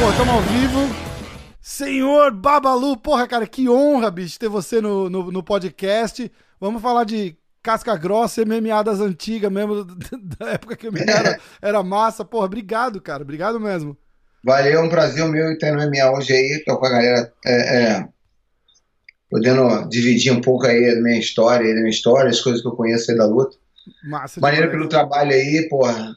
Pô, estamos ao vivo. Senhor Babalu, porra, cara, que honra, bicho, ter você no, no, no podcast. Vamos falar de casca grossa, MMA das antigas mesmo, da época que MMA era, era massa. Porra, obrigado, cara, obrigado mesmo. Valeu, é um prazer meu estar no MMA hoje aí, tô com a galera é, é, podendo dividir um pouco aí da minha história, da minha história, as coisas que eu conheço aí da luta. Massa Maneiro pelo trabalho aí, porra,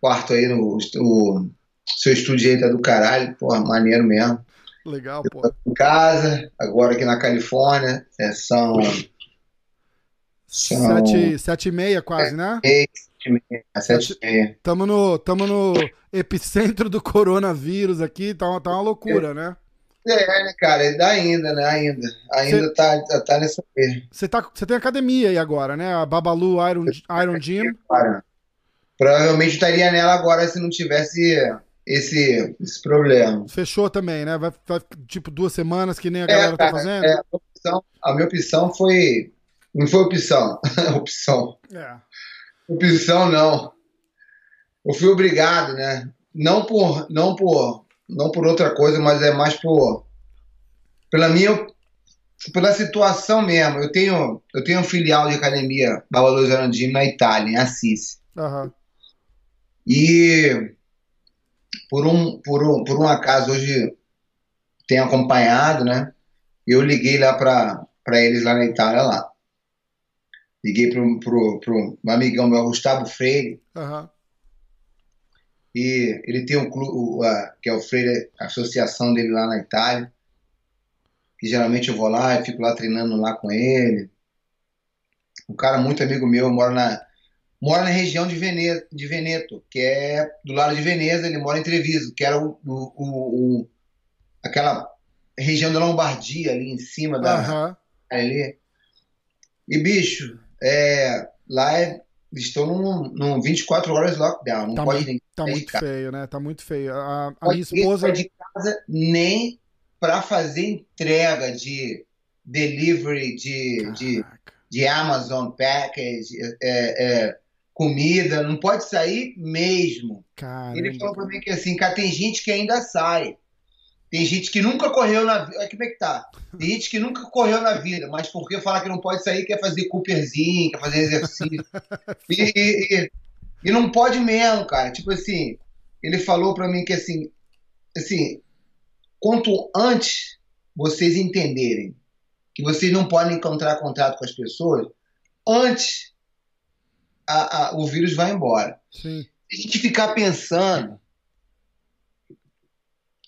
quarto aí no o, seu estúdio aí tá do caralho, porra, maneiro mesmo. Legal, Eu pô. em casa, agora aqui na Califórnia, é, são são Sete, sete e meia quase, né? sete e. Tamo no, tamo no epicentro do coronavírus aqui, tá uma, tá uma loucura, né? É, né, cara, ainda, né, ainda, ainda Cê- tá, tá nessa Você tá, você tem academia aí agora, né? A Babalu Iron, Iron Gym. Cara, provavelmente estaria nela agora se não tivesse esse, esse problema. Fechou também, né? Vai, vai, tipo duas semanas que nem a É, galera tá cara, fazendo. é, a, opção- a minha opção foi. Não foi opção. opção. É. Opção não. Eu fui obrigado, né? Não por, não por, não por outra coisa, mas é mais por pela minha pela situação mesmo. Eu tenho eu tenho um filial de academia Babalu Zarandim na Itália, em Assis. Aham. E por um, por um, por um acaso hoje tenho acompanhado, né? Eu liguei lá para eles lá na Itália lá. Liguei para um amigão meu, Gustavo Freire, Aham. e ele tem um clube, o, a- que é o Freire, a associação dele lá na Itália. Que geralmente eu vou lá e fico lá treinando lá com ele. Um cara muito amigo meu, mora na, mora na região de, Vene, de Veneto, que é do lado de Veneza, ele mora em Treviso, que era o, o, o- o- aquela região da Lombardia ali em cima da Aham. ali. E bicho, é, lá é, estão num, num 24 horas lockdown, não Tá pode muito- ninguém Tá sair de muito casa. feio, né? Tá muito feio. A, a Pode minha esposa. de casa nem para fazer entrega de delivery de, de Caraca. de Amazon Package, é, é, comida, não pode sair mesmo. Ele falou Caramba. pra mim que assim, cara, tem gente que ainda sai. Tem gente que nunca correu na vida. Como é que tá? Tem gente que nunca correu na vida, mas porque fala que não pode sair, quer fazer Cooperzinho, quer fazer exercício. E, e- e- não pode mesmo, cara. Tipo assim, ele falou pra mim que assim, assim, quanto antes vocês entenderem que vocês não podem encontrar contato com as pessoas, antes a- a- o vírus vai embora. Sim. Se a gente ficar pensando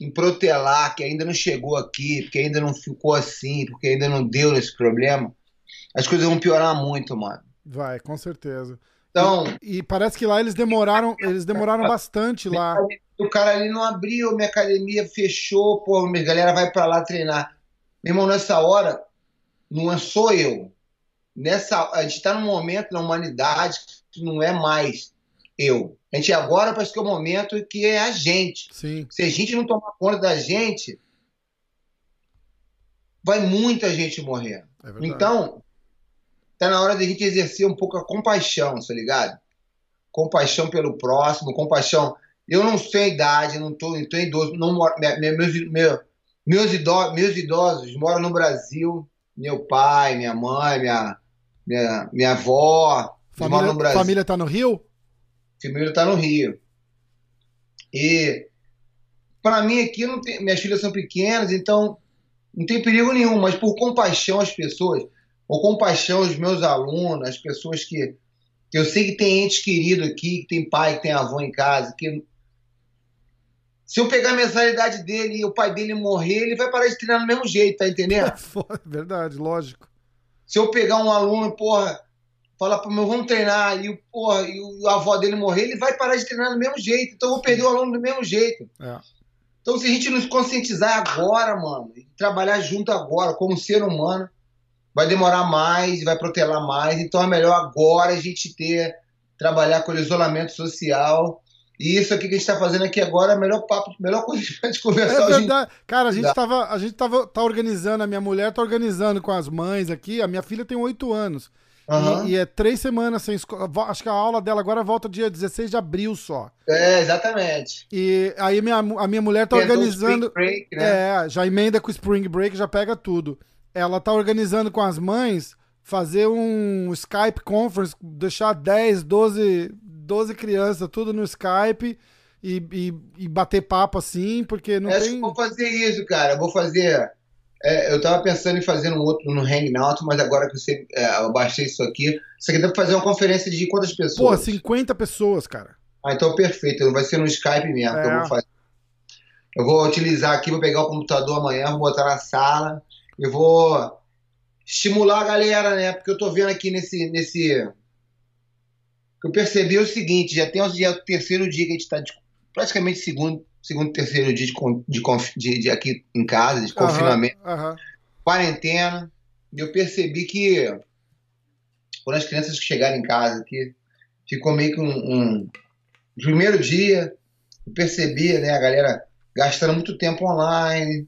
em protelar, que ainda não chegou aqui, porque ainda não ficou assim, porque ainda não deu esse problema, as coisas vão piorar muito, mano. Vai, com certeza. Então, E parece que lá eles demoraram, eles demoraram bastante lá. o cara ali não abriu, minha academia fechou, pô, minha galera vai pra lá treinar. Meu irmão, nessa hora, não é só eu. Nessa, a gente tá num momento na humanidade que não é mais eu. A gente agora parece que é o momento que é a gente. Sim. Se a gente não tomar conta da gente, vai muita gente morrer. É. Então, tá na hora de a gente exercer um pouco a compaixão, tá ligado? Compaixão pelo próximo, compaixão. Eu não sei a idade, não tô, não tô idoso, não moro, meus, meu- meus, idosos, meus idosos moram no Brasil. Meu pai, minha mãe, minha, minha, minha avó, moram família, no Brasil família tá no Rio? Primeiro está no Rio. E para mim aqui não tem, minhas filhas são pequenas, então não tem perigo nenhum, mas por compaixão às pessoas, ou compaixão aos meus alunos, as pessoas que eu sei que tem ente querido aqui, que tem pai, que tem avô em casa, que Se eu pegar a mensalidade dele e o pai dele morrer, ele vai parar de treinar do mesmo jeito, tá entendendo? Verdade, lógico. Se eu pegar um aluno, porra, falar para meu, vamos treinar, e, porra, e o avó dele morrer, ele vai parar de treinar do mesmo jeito. Então eu vou perder o aluno do mesmo jeito. É. Então, se a gente nos conscientizar agora, mano, e trabalhar junto agora, como ser humano, vai demorar mais, vai protelar mais. Então, é melhor agora a gente ter, trabalhar com o isolamento social e isso aqui que a gente está fazendo aqui agora é o melhor papo, a melhor coisa pra gente conversar é verdade. Hoje. Cara, a gente, tava, a gente tava, tá organizando, a minha mulher tá organizando com as mães aqui. A minha filha tem oito anos. Uhum. E, e, é três semanas sem escola. Acho que a aula dela agora volta dia 16 de abril só. É, exatamente. E aí minha, a minha mulher tá organizando. Break, né? É, já emenda com o Spring Break, já pega tudo. Ela tá organizando com as mães fazer um Skype conference, deixar 10, 12, 12 crianças, tudo no Skype e, e, e bater papo assim, porque não Acho tem... que vou fazer isso, cara. Vou fazer... É, eu tava pensando em fazer um outro no Hangout, mas agora que você, é, eu baixei isso aqui, isso aqui dá pra fazer uma conferência de quantas pessoas? Pô, 50 pessoas, cara. Ah, então perfeito. Vai ser no Skype mesmo é. que eu vou é. fazer. Eu vou utilizar aqui, vou pegar o computador amanhã, vou botar na sala e vou estimular a galera, né? Porque eu tô vendo aqui nesse, nesse eu percebi é o seguinte, já tem já o terceiro dia que a gente está praticamente segundo, segundo, terceiro dia de, de, de, de aqui em casa, de confinamento, uhum. quarentena, e eu percebi que quando as crianças chegaram em casa aqui, ficou meio que um, um primeiro dia, eu percebi, né, a galera gastando muito tempo online,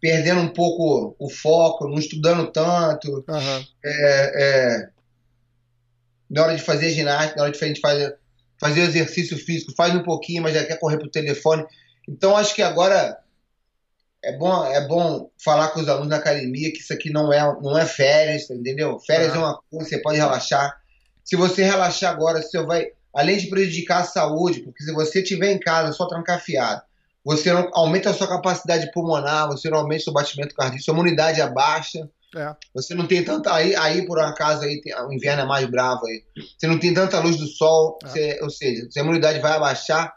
perdendo um pouco o foco, não estudando tanto, uhum. é, é, na hora de fazer ginástica, na hora de fazer, fazer exercício físico, faz um pouquinho, mas já quer correr pro telefone. Então acho que agora é bom, é bom falar com os alunos da academia que isso aqui não é, não é férias, entendeu? Férias é uma coisa, você pode relaxar. Se você relaxar agora, você vai, além de prejudicar a saúde, porque se você estiver em casa só trancafiado, você não aumenta a sua capacidade pulmonar, você não aumenta o seu batimento cardíaco, sua imunidade abaixa. É é. Você não tem tanta. Aí, aí por um acaso, aí tem, o inverno é mais bravo aí. Você não tem tanta luz do sol, é. você, ou seja, a imunidade vai abaixar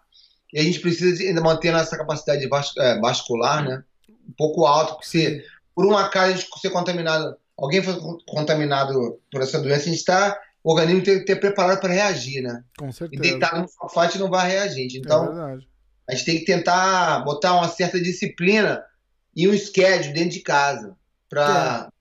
e a gente precisa ainda manter nossa capacidade vas, é, vascular, né? Um pouco alto, porque se por um acaso a gente ser contaminado, alguém foi contaminado por essa doença, a gente está. O organismo tem que ter preparado para reagir, né? Com certeza. E deitar no sofá não vai reagir. Então, é a gente tem que tentar botar uma certa disciplina e um schedule dentro de casa para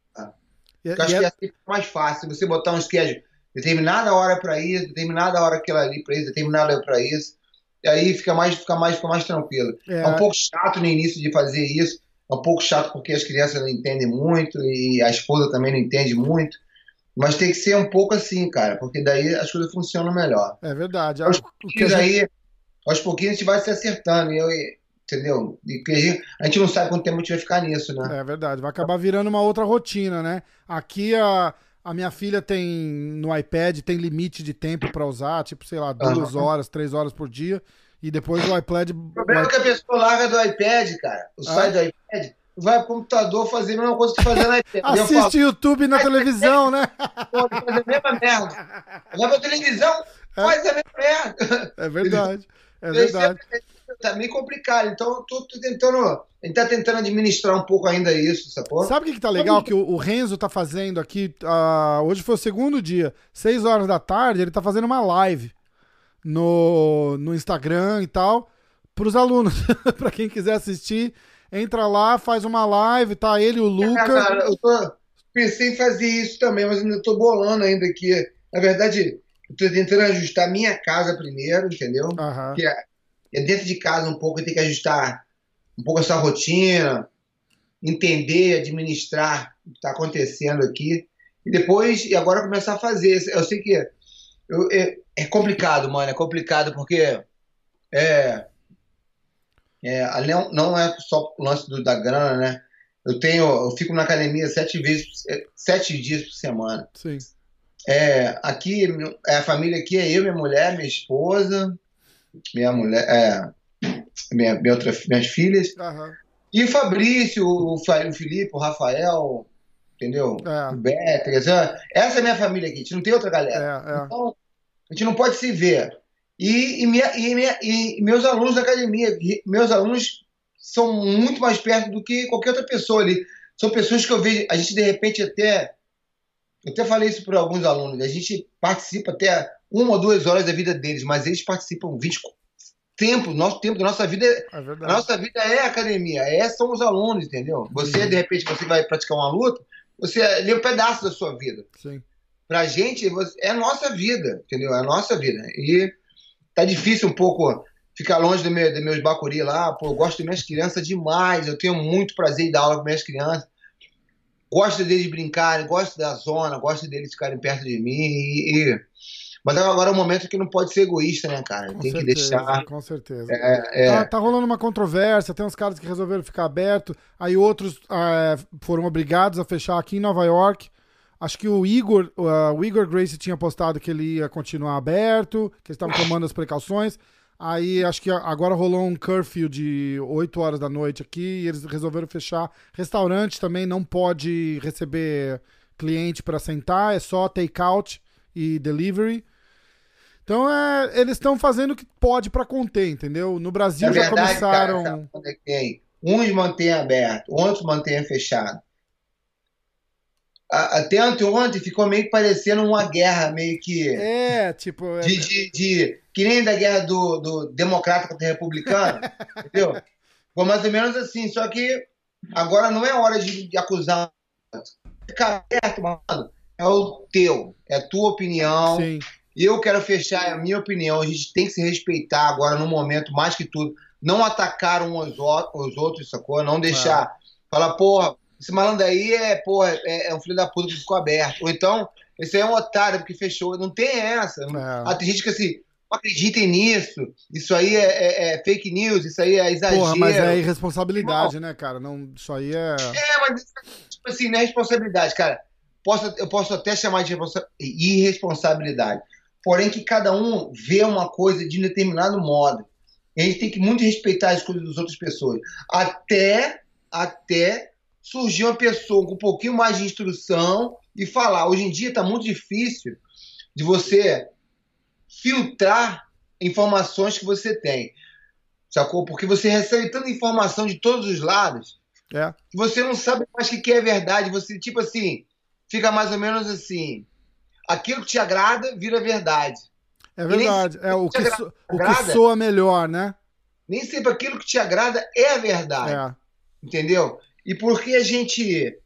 eu acho que é assim mais fácil. Você botar um schedule, determinada hora para isso, determinada hora aquela ali para isso, determinada hora para isso. E aí fica mais, fica mais, fica mais tranquilo. É. é um pouco chato no início de fazer isso. É um pouco chato porque as crianças não entendem muito e a esposa também não entende muito. Mas tem que ser um pouco assim, cara, porque daí as coisas funcionam melhor. É verdade. Aos pouquinhos, gente... aí, aos pouquinhos a gente vai se acertando. E eu, entendeu? E a gente não sabe quanto tempo a gente vai ficar nisso, né? É verdade, vai acabar virando uma outra rotina, né? Aqui a, a minha filha tem no iPad tem limite de tempo para usar, tipo, sei lá, duas uhum. horas, três horas por dia. E depois o iPad. O problema é que a pessoa larga do iPad, cara. O ah. sai do iPad, vai pro computador fazer a mesma coisa que fazer no iPad. Assiste falo, YouTube na televisão, né? Pode fazer a mesma merda. Vai pra televisão, é. faz a mesma merda. É verdade. É verdade tá meio complicado. Então, eu tô, tô, tentando. A gente tá tentando administrar um pouco ainda isso, sacou? Sabe o que, que tá legal? Que o, o Renzo tá fazendo aqui. Uh, hoje foi o segundo dia, 6 horas da tarde, ele tá fazendo uma live no, no Instagram e tal, pros alunos. pra quem quiser assistir, entra lá, faz uma live, tá ele e o Luca. É, cara, eu tô, pensei em fazer isso também, mas ainda tô bolando ainda aqui. Na verdade, eu tô tentando ajustar a minha casa primeiro, entendeu? Uhum. Que é dentro de casa um pouco, tem que ajustar um pouco essa rotina, entender, administrar o que está acontecendo aqui. E depois, e agora começar a fazer. Eu sei que eu, é, é, complicado, mano, é complicado porque é, é, não, não é só o lance do, da grana, né? Eu tenho, eu fico na academia sete vezes, sete dias por semana. Sim. É, aqui, é, a família aqui é eu, minha mulher, minha esposa, minha mulher, é, minha, minha outra, minhas filhas. Uhum. E o Fabrício, o, o Felipe, o Rafael, entendeu? É. O Beto, essa é a minha família aqui, a gente não tem outra galera. É, é. então, a gente não pode se ver. E, e, minha, e, minha, e meus alunos da academia, meus alunos são muito mais perto do que qualquer outra pessoa ali. São pessoas que eu vejo, a gente de repente até. Eu até falei isso para alguns alunos, a gente participa até uma ou duas horas da vida deles, mas eles participam 20 tempo, nosso tempo da nossa vida, é, é a nossa vida é academia, é são os alunos, entendeu? Você uhum. de repente você vai praticar uma luta, você lê um pedaço da sua vida. Sim. Pra gente é a nossa vida, entendeu? É a nossa vida. E tá difícil um pouco ficar longe dos meu, meus bacuri lá. Pô, eu gosto das minhas crianças demais. Eu tenho muito prazer em dar aula com minhas crianças. Gosto deles brincarem, gosto da zona, gosto deles ficarem perto de mim. E, e... Mas agora é um momento que não pode ser egoísta, né, cara? Com tem certeza, que deixar. Com certeza. É, é... Tá, tá, rolando uma controvérsia, tem uns caras que resolveram ficar aberto, aí outros é, foram obrigados a fechar aqui em Nova York. Acho que o Igor, uh, o Igor Grace tinha postado que ele ia continuar aberto, que eles estavam tomando as precauções. Aí acho que agora rolou um curfew de 8 horas da noite aqui e eles resolveram fechar. Restaurante também não pode receber cliente para sentar, é só take-out e delivery. Então é, eles estão fazendo o que pode para conter, entendeu? No Brasil é já verdade, começaram. Cara, Uns mantêm aberto, outros mantêm fechado até ontem ficou meio parecendo uma guerra, meio que. É, tipo. É... De, de, de, que nem da guerra do, do democrata contra o republicano, entendeu? Foi mais ou menos assim, só que agora não é hora de, de acusar. Fica aberto, mano. É o teu, é a tua opinião. Sim. Eu quero fechar, é a minha opinião. A gente tem que se respeitar agora, no momento, mais que tudo. Não atacar uns os outros, sacou? Não deixar. É. Falar, porra, esse malandro aí é, porra, é, é, um filho da puta que ficou aberto. Ou então, esse aí é um otário porque fechou. Não tem essa. É. Ah, tem gente que assim, não acreditem nisso. Isso aí é, é, é, fake news, isso aí é exagero. Porra, mas é irresponsabilidade, não. né, cara? Não, isso aí é. É, mas tipo assim, não é responsabilidade, cara. Posso, eu posso até chamar de irresponsabilidade. Porém, que cada um vê uma coisa de um determinado modo. E a gente tem que muito respeitar as coisas das outras pessoas. Até, até surgir uma pessoa com um pouquinho mais de instrução e falar. Hoje em dia está muito difícil de você filtrar informações que você tem. Sacou? Porque você recebe tanta informação de todos os lados é. que você não sabe mais o que é verdade. Você, tipo assim, fica mais ou menos assim. Aquilo que te agrada vira verdade. É verdade. É o que, agrada, o que soa melhor, né? Nem sempre aquilo que te agrada é a verdade. É. Entendeu? E por que a gente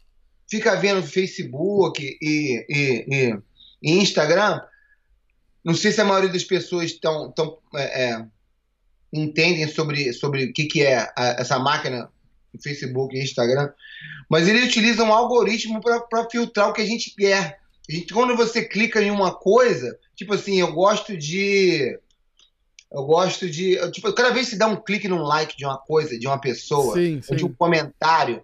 fica vendo Facebook e, e, e, e Instagram? Não sei se a maioria das pessoas tão, tão, é, é, entendem sobre, sobre o que, que é a, essa máquina Facebook e Instagram, mas eles utilizam um algoritmo para filtrar o que a gente quer. Quando você clica em uma coisa, tipo assim, eu gosto de eu gosto de. Tipo, cada vez que dá um clique num like de uma coisa, de uma pessoa, sim, sim. de um comentário,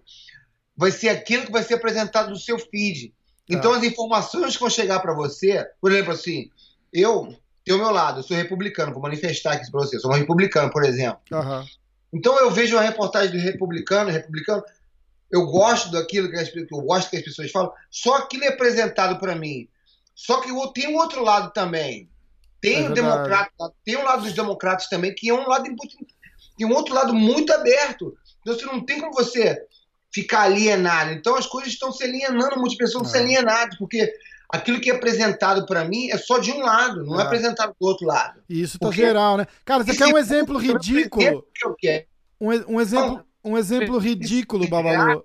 vai ser aquilo que vai ser apresentado no seu feed. Então ah. as informações que vão chegar para você, por exemplo, assim, eu tenho o meu lado, eu sou republicano, vou manifestar aqui para você, eu sou um republicano, por exemplo. Uhum. Então eu vejo uma reportagem do republicano, republicano, eu gosto daquilo que, as, eu gosto que as pessoas falam, só aquilo é apresentado para mim. Só que tem um outro lado também. Tem é o democrata, tem um lado dos democratas também, que é um lado muito, tem um outro lado muito aberto. Então você não tem como você ficar alienado. Então as coisas estão se alienando, muitas pessoas estão se é. alienando, porque aquilo que é apresentado para mim é só de um lado, não é, é apresentado do outro lado. Isso tá geral, né? Cara, você quer um exemplo ridículo? Um, um exemplo, um exemplo ridículo, Babalu.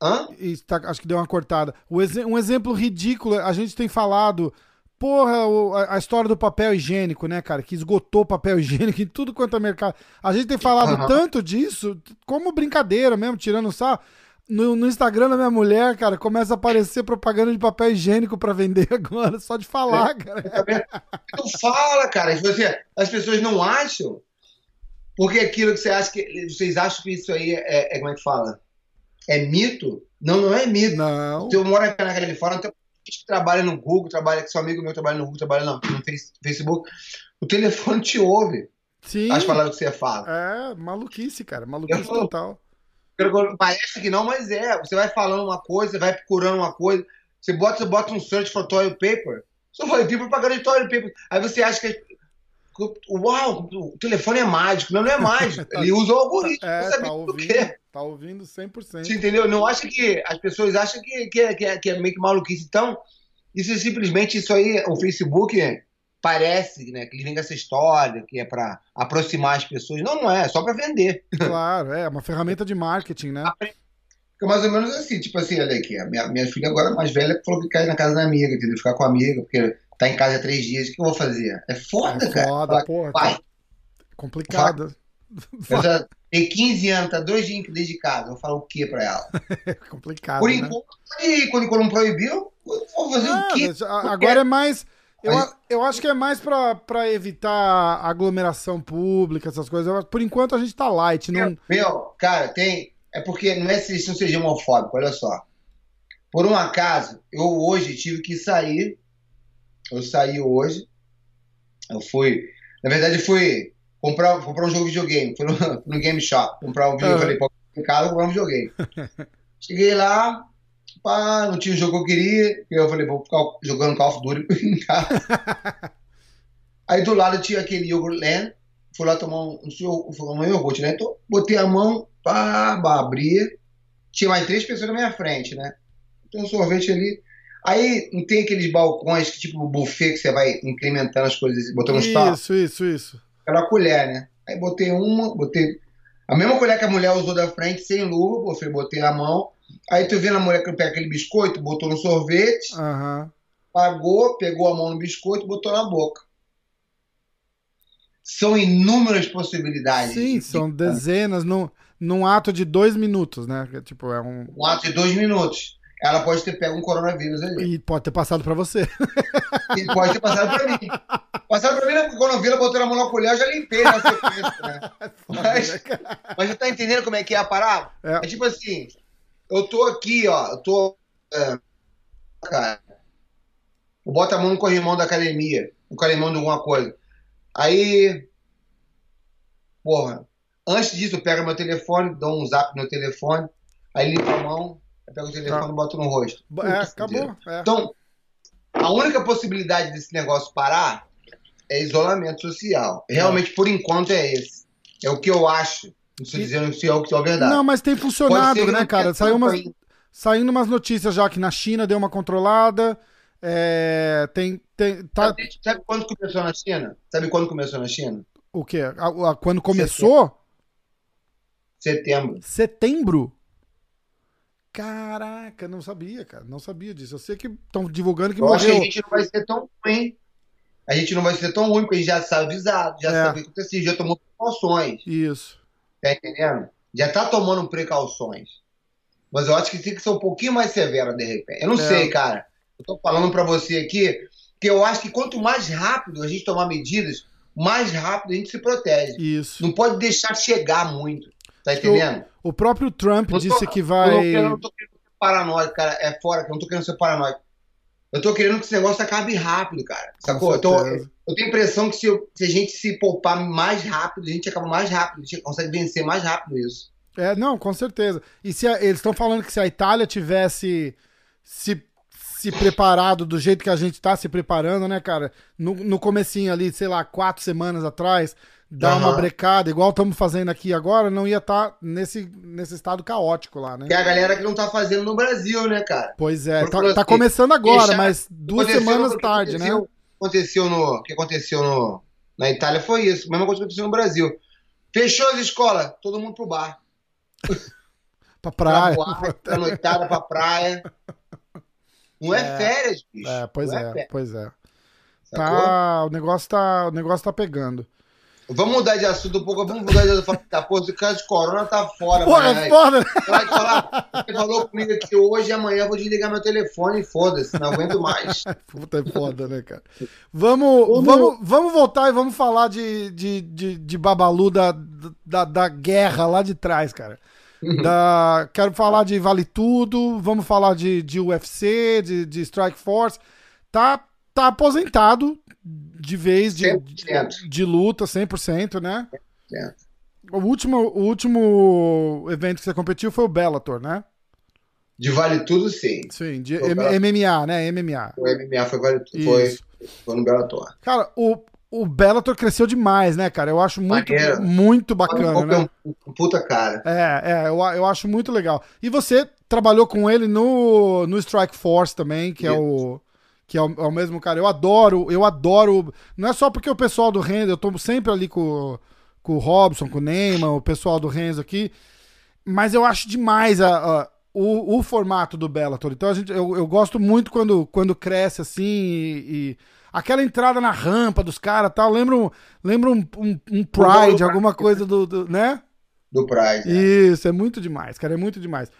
Hã? Tá, acho que deu uma cortada. Um exemplo ridículo, a gente tem falado Porra, a, história do papel higiênico, né, cara? Que esgotou papel higiênico em tudo quanto é mercado. A gente tem falado uhum. tanto disso, como brincadeira mesmo, tirando só. No, no, Instagram da minha mulher, cara, começa a aparecer propaganda de papel higiênico para vender agora, só de falar, é, cara. Não fala, cara. Você, as pessoas não acham, porque aquilo que você acha que. Vocês acham que isso aí é, é como é que fala? É mito? Não, não é mito. Não. Eu moro na Califórnia, não tem que trabalha no Google, trabalha, que seu amigo meu trabalha no Google, trabalha no, no Facebook, o telefone te ouve. Sim. As palavras que você fala. É, maluquice, cara. Maluquice total. Parece que não, mas é. Você vai falando uma coisa, vai procurando uma coisa. Você bota, você bota um search for toilet paper. Só foi people propaganda de toilet paper. Aí você acha que. Uau, o telefone é mágico. Não, não é mágico. Ele usa o algoritmo. É, Você tá ouvindo, quê? tá ouvindo 100%. Você entendeu? Não acha que. As pessoas acham que, que, é, que, é, que é meio que maluquice. Então, isso é simplesmente isso aí. O Facebook parece né, que ele vem com essa história, que é para aproximar as pessoas. Não, não é. É só para vender. Claro, é uma ferramenta de marketing, né? Fica mais ou menos assim, tipo assim, olha aqui, a minha, minha filha agora mais velha falou que cai na casa da amiga, entendeu? Ficar com a amiga, porque tá em casa há três dias, o que eu vou fazer? É foda, É cara. foda, Fala, porra, Pai, Complicado. eu já tem 15 anos, tá dois dias desde de casa, eu vou falar o que pra ela? É complicado. Por né? enquanto, e quando, quando proibiu, eu vou fazer Ah, o quê? agora é mais. Eu, eu acho que é mais pra, pra evitar aglomeração pública, essas coisas. Por enquanto a gente tá light. Não... Meu, cara, tem. É porque não é se isso não seja homofóbico, olha só. Por um acaso, eu hoje tive que sair. Eu saí hoje. Eu fui. Na verdade, fui comprar, comprar um jogo de videogame. Fui no, no Game Shop. Comprar um videogame. Ah. Falei, pô, em casa, comprar um videogame. Cheguei lá, pá, não tinha o jogo que eu queria. Eu falei, vou ficar jogando Call of Duty em casa. Aí do lado tinha aquele Yogurt Land. Fui lá tomar um, um, um iogurte, né? Então, botei a mão, pá, pá, abri. Tinha mais três pessoas na minha frente, né? Tem um sorvete ali. Aí não tem aqueles balcões que tipo buffet que você vai incrementando as coisas, botando uns topos. Isso, isso, isso. Aquela colher, né? Aí botei uma, botei a mesma colher que a mulher usou da frente, sem luva, botei, botei a mão. Aí tu vendo a mulher que pega aquele biscoito, botou no sorvete, Aham. pagou, pegou a mão no biscoito e botou na boca. São inúmeras possibilidades. Sim, de- são de- dezenas num, num ato de dois minutos, né? Tipo, é um. Um ato de dois minutos. Ela pode ter pego um coronavírus ali. E pode ter passado pra você. E pode ter passado pra mim. Passaram pra mim, né? Quando eu vi ela botando a mão na colher, eu já limpei na sequência, né? Mas, mas você tá entendendo como é que é a parada? É. É tipo assim, eu tô aqui, ó, eu tô. é, cara, eu boto a mão no corrimão da academia, no corrimão de alguma coisa. Aí. Porra, antes disso, eu pego meu telefone, dou um zap no meu telefone, aí limpo a mão, eu pego o telefone e boto no rosto. É, Puta, acabou. É. então, a única possibilidade desse negócio parar é isolamento social. Realmente, por enquanto, é esse. É o que eu acho. Não estou dizendo se é o que é verdade. Não, mas tem funcionado, né, cara? tenha Saiu umas, saindo umas notícias já que na China deu uma controlada. É, tem, tem, tá, Sabe, sabe quando começou na China? Sabe quando começou na China? o quê? A- a- quando começou? Setembro. Setembro? Caraca, não sabia, cara. Não sabia disso. Eu sei que estão divulgando que Eu acho que a morreu. gente não vai ser tão ruim. A gente não vai ser tão ruim, porque a gente já sabe avisado, já É. sabe o que aconteceu, já tomou precauções. Isso. Tá entendendo? Já tá tomando precauções. Mas eu acho que tem que ser um pouquinho mais severa, de repente. Eu não É. sei, cara. Eu tô falando pra você aqui que eu acho que quanto mais rápido a gente tomar medidas, mais rápido a gente se protege. Isso. Não pode deixar chegar muito. Tá entendendo? O próprio Trump tô- disse que vai. eu não tô querendo ser paranoico, cara. É fora, que eu não tô querendo ser paranoico. Eu tô querendo que esse negócio acabe rápido, cara. Sacou? Eu, tenho a impressão que se, eu- se a gente se poupar mais rápido, a gente acaba mais rápido. A gente consegue vencer mais rápido isso. É, não, com certeza. E se a- eles estão falando que se a Itália tivesse se, se preparado do jeito que a gente tá se preparando, né, cara? No, no comecinho ali, sei lá, quatro semanas atrás, dar uma Aham. brecada, igual estamos fazendo aqui agora, não ia estar nesse, nesse estado caótico lá, né? Que é a galera que não tá fazendo no Brasil, né, cara? Pois é, Por tá, tá começando agora, deixar- mas duas semanas tarde, né? aconteceu- no, o que aconteceu no, na Itália foi isso. A mesma coisa que aconteceu no Brasil. Fechou as escolas, todo mundo pro bar. Pra Pra praia. boate, pra noitada, pra praia. Não é, É. férias, bicho. É, pois Não é, férias, pois é. Tá, o negócio tá, o negócio tá pegando. Vamos mudar de assunto um pouco. Vamos mudar de assunto. Falar, Tá, pô, esse caso de corona tá fora, Porra, é foda? Vai falar, você falou comigo que hoje e amanhã eu vou desligar meu telefone e foda-se, não aguento mais. Puta, é foda, né, cara? Vamos, vamos, vamos voltar e vamos falar de, de, de, de Babalu da, da, da guerra lá de trás, cara. Da, quero falar de Vale Tudo, vamos falar de, de UFC, de, de Strike Force. Tá, tá aposentado de vez de, 100%. de, de luta, 100%, né? 100%. O último, o último evento que você competiu foi o Bellator, né? De Vale Tudo, sim. Sim, de. MMA, né? MMA. O MMA foi Vale Tudo. Foi, Isso. foi no Bellator. Cara, o, o Bellator cresceu demais, né, cara? Eu acho muito, Maneiro. muito bacana, né? um, um puta cara. É, é, eu, eu acho muito legal. E você trabalhou com ele no, no Strike Force também, que é o que é o, é o mesmo cara. Eu adoro, eu adoro. Não é só porque o pessoal do Renzo, eu tô sempre ali com, com o Robson, com o Neyman, o pessoal do Renzo aqui, mas eu acho demais a, a- o, o formato do Bellator. Então a gente, eu, eu gosto muito quando, quando cresce assim e, e aquela entrada na rampa dos caras, tal. Lembro, lembro um, um, um Pride, alguma coisa do, do né? Do Pride. né? Isso, é muito demais, cara, é muito demais.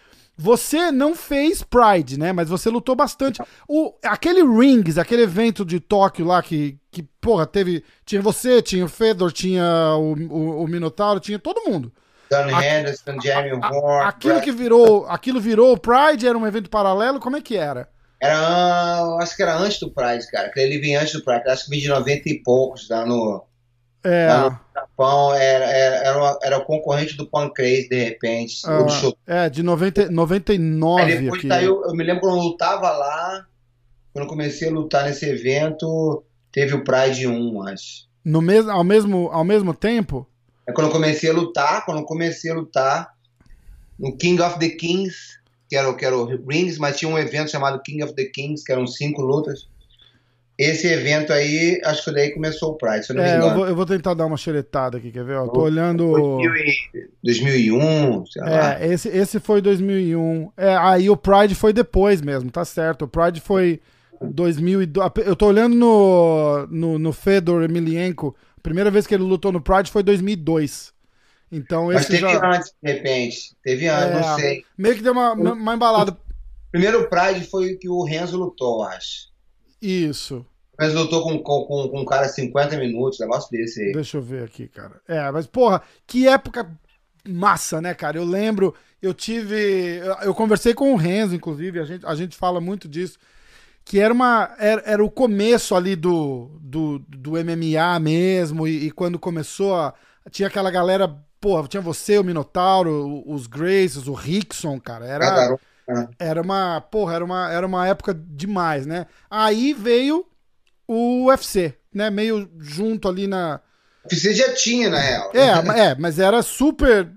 Você não fez Pride, né? Mas você lutou bastante. O, aquele Rings, aquele evento de Tóquio lá que, que porra, teve. Tinha você, tinha o Fedor, tinha o, o, o Minotauro, tinha todo mundo. Dan Henderson, Jamie Horn. aquilo que virou. Aquilo virou Pride, era um evento paralelo, como é que era? Era, ah, acho que era antes do Pride, cara. Que ele vinha antes do Pride. Acho que vinha de 90 e poucos, lá no É. no Japão. Era, era, era, o concorrente do Pancrase, de repente. ah, é, de 90, 99 Aí depois aqui. saiu, eu me lembro quando eu lutava lá, quando eu comecei a lutar nesse evento, teve o Pride 1, acho. No mes, ao, mesmo, ao mesmo tempo? É quando eu comecei a lutar, quando eu comecei a lutar no King of the Kings, que era, que era o Rings, mas tinha um evento chamado King of the Kings, que eram cinco lutas. Esse evento aí, acho que daí começou o Pride, se eu não me É, eu engano. vou, eu vou tentar dar uma xeretada aqui, quer ver? ó? tô olhando. 2000 e- 2001, sei lá. É, esse, esse foi 2001. É, aí o Pride foi depois mesmo, tá certo. O Pride foi 2002. Eu tô olhando no, no, no Fedor Emelianenko. A primeira vez que ele lutou no Pride foi 2002. Então Mas teve já. antes, de repente. Teve antes, É, não sei. Meio que deu uma, uma embalada. Primeiro Pride foi o que o Renzo lutou, acho. Isso. Renzo lutou com, com, com, um cara 50 minutos, negócio desse aí. Deixa eu ver aqui, cara. É, mas porra, que época massa, né, cara? Eu lembro, eu tive. Eu, conversei com o Renzo, inclusive, a gente, a gente fala muito disso. Que era uma. Era, era o começo ali do, do, do MMA mesmo, e, e quando começou a. Tinha aquela galera. Porra, tinha você, o Minotauro, os Graces, o Rickson, cara. Era, um. era uma. Porra, era uma, era uma época demais, né? Aí veio o UFC, né? Meio junto ali na. Você já tinha, na real. É, é, mas era super.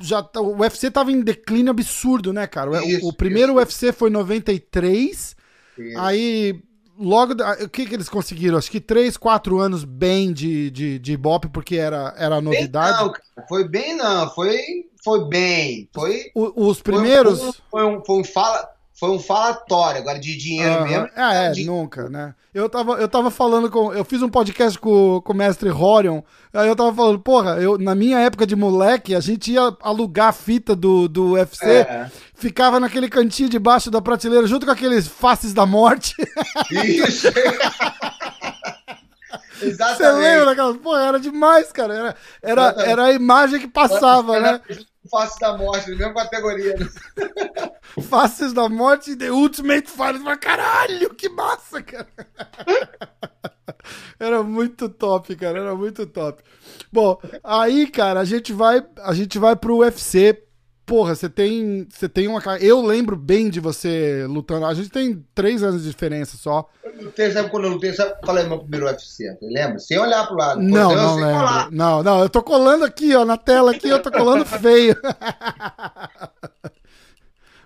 Já, o UFC tava em declínio absurdo, né, cara? O, Isso, o primeiro isso. UFC foi em 93. Isso. Aí, logo. O que, que eles conseguiram? Acho que 3, 4 anos bem de, de, de Ibope, porque era, era a Bem novidade. não, cara. Foi bem não. Foi, foi bem. Foi. O- os foi- primeiros. Foi um, foi um, fala, foi um falatório. Agora de dinheiro Aham. mesmo. Ah, é, de- nunca, né? Eu tava, eu tava falando com. Eu fiz um podcast com, com o mestre Horion. Aí eu tava falando, porra, eu, na minha época de moleque, a gente ia alugar a fita do, do UFC, É. ficava naquele cantinho debaixo da prateleira, junto com aqueles faces da morte. Isso. Você Exatamente. lembra daquelas? Pô, era demais, cara. Era, era, Exatamente. era a imagem que passava, né? Face da morte, na mesma categoria. né? Faces da morte e The Ultimate Fighter. Mas caralho, que massa, cara. Era muito top, cara. Era muito top. Bom, aí, cara, a gente vai, a gente vai pro UFC. Porra, você tem, você tem uma cara. Eu lembro bem de você lutando. A gente tem três anos de diferença só. Eu lutei, sabe quando eu lutei? Sabe qual é o meu primeiro UFC? Lembra? Sem olhar pro lado. Não, eu não sei lembro. Não, não, eu tô colando aqui, ó, na tela aqui, eu tô colando feio.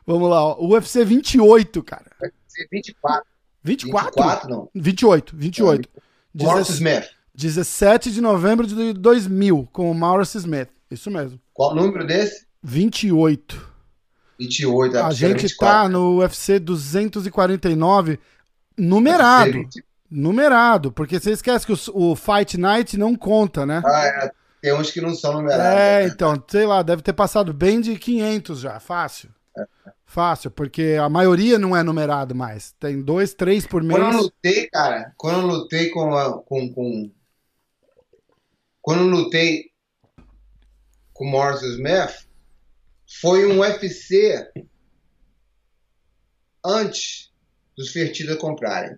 Vamos lá, ó. UFC 28, cara. UFC 24. 24? 24, não. 28, 28. Morris Deze- Smith. 17 de novembro de 2000, com o Maurice Smith. Isso mesmo. Qual o número desse? 28. 28. A acho que era gente 24. tá no UFC 249, numerado. UFC Numerado, porque você esquece que o, o Fight Night não conta, né? Ah, é. Tem uns que não são numerados. É, né? então, sei lá, deve ter passado bem de 500 já, fácil. Fácil, porque a maioria não é numerado mais. Tem dois, três por Quando eu mês. lutei, cara, quando eu lutei com, a- com, com quando eu lutei com o Morris Smith, foi um UFC antes dos Fertitta comprarem.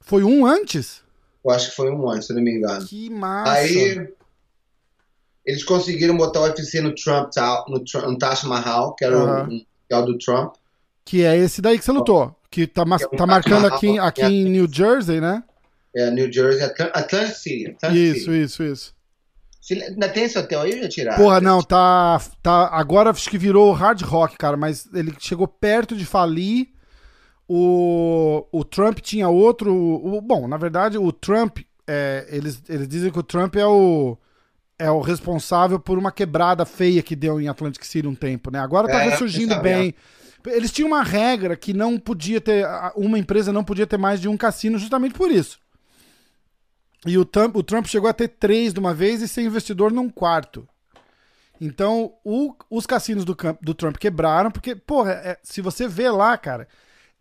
Foi um antes? Eu acho que foi um antes, se não me engano. Que massa. Aí eles conseguiram botar o UFC no Trump no, no Taj Mahal, que era o- Aham. um, que é o do Trump. Que é esse daí que você lutou. Que tá, mas- É um tá marcando aqui, Mahal, aqui em New Jersey, né? É, New Jersey, Atl- Atlantic City. Atlantic Isso, City. isso, isso. Se- Ainda tem esse hotel aí ou já tiraram? Porra, não, tá, tá. Agora acho que virou hard rock, cara, mas ele chegou perto de falir. O, o Trump tinha outro. o- bom, na verdade, o Trump. é, eles, eles dizem que o Trump é o. É o responsável por uma quebrada feia que deu em Atlantic City um tempo, né? Agora tá É, ressurgindo bem. Eles tinham uma regra que não podia ter. Uma empresa não podia ter mais de um cassino justamente por isso. E o Trump, o Trump chegou a ter três de uma vez e ser investidor num quarto. Então, o- os cassinos do, do Trump quebraram, porque, porra, é- se você vê lá, cara,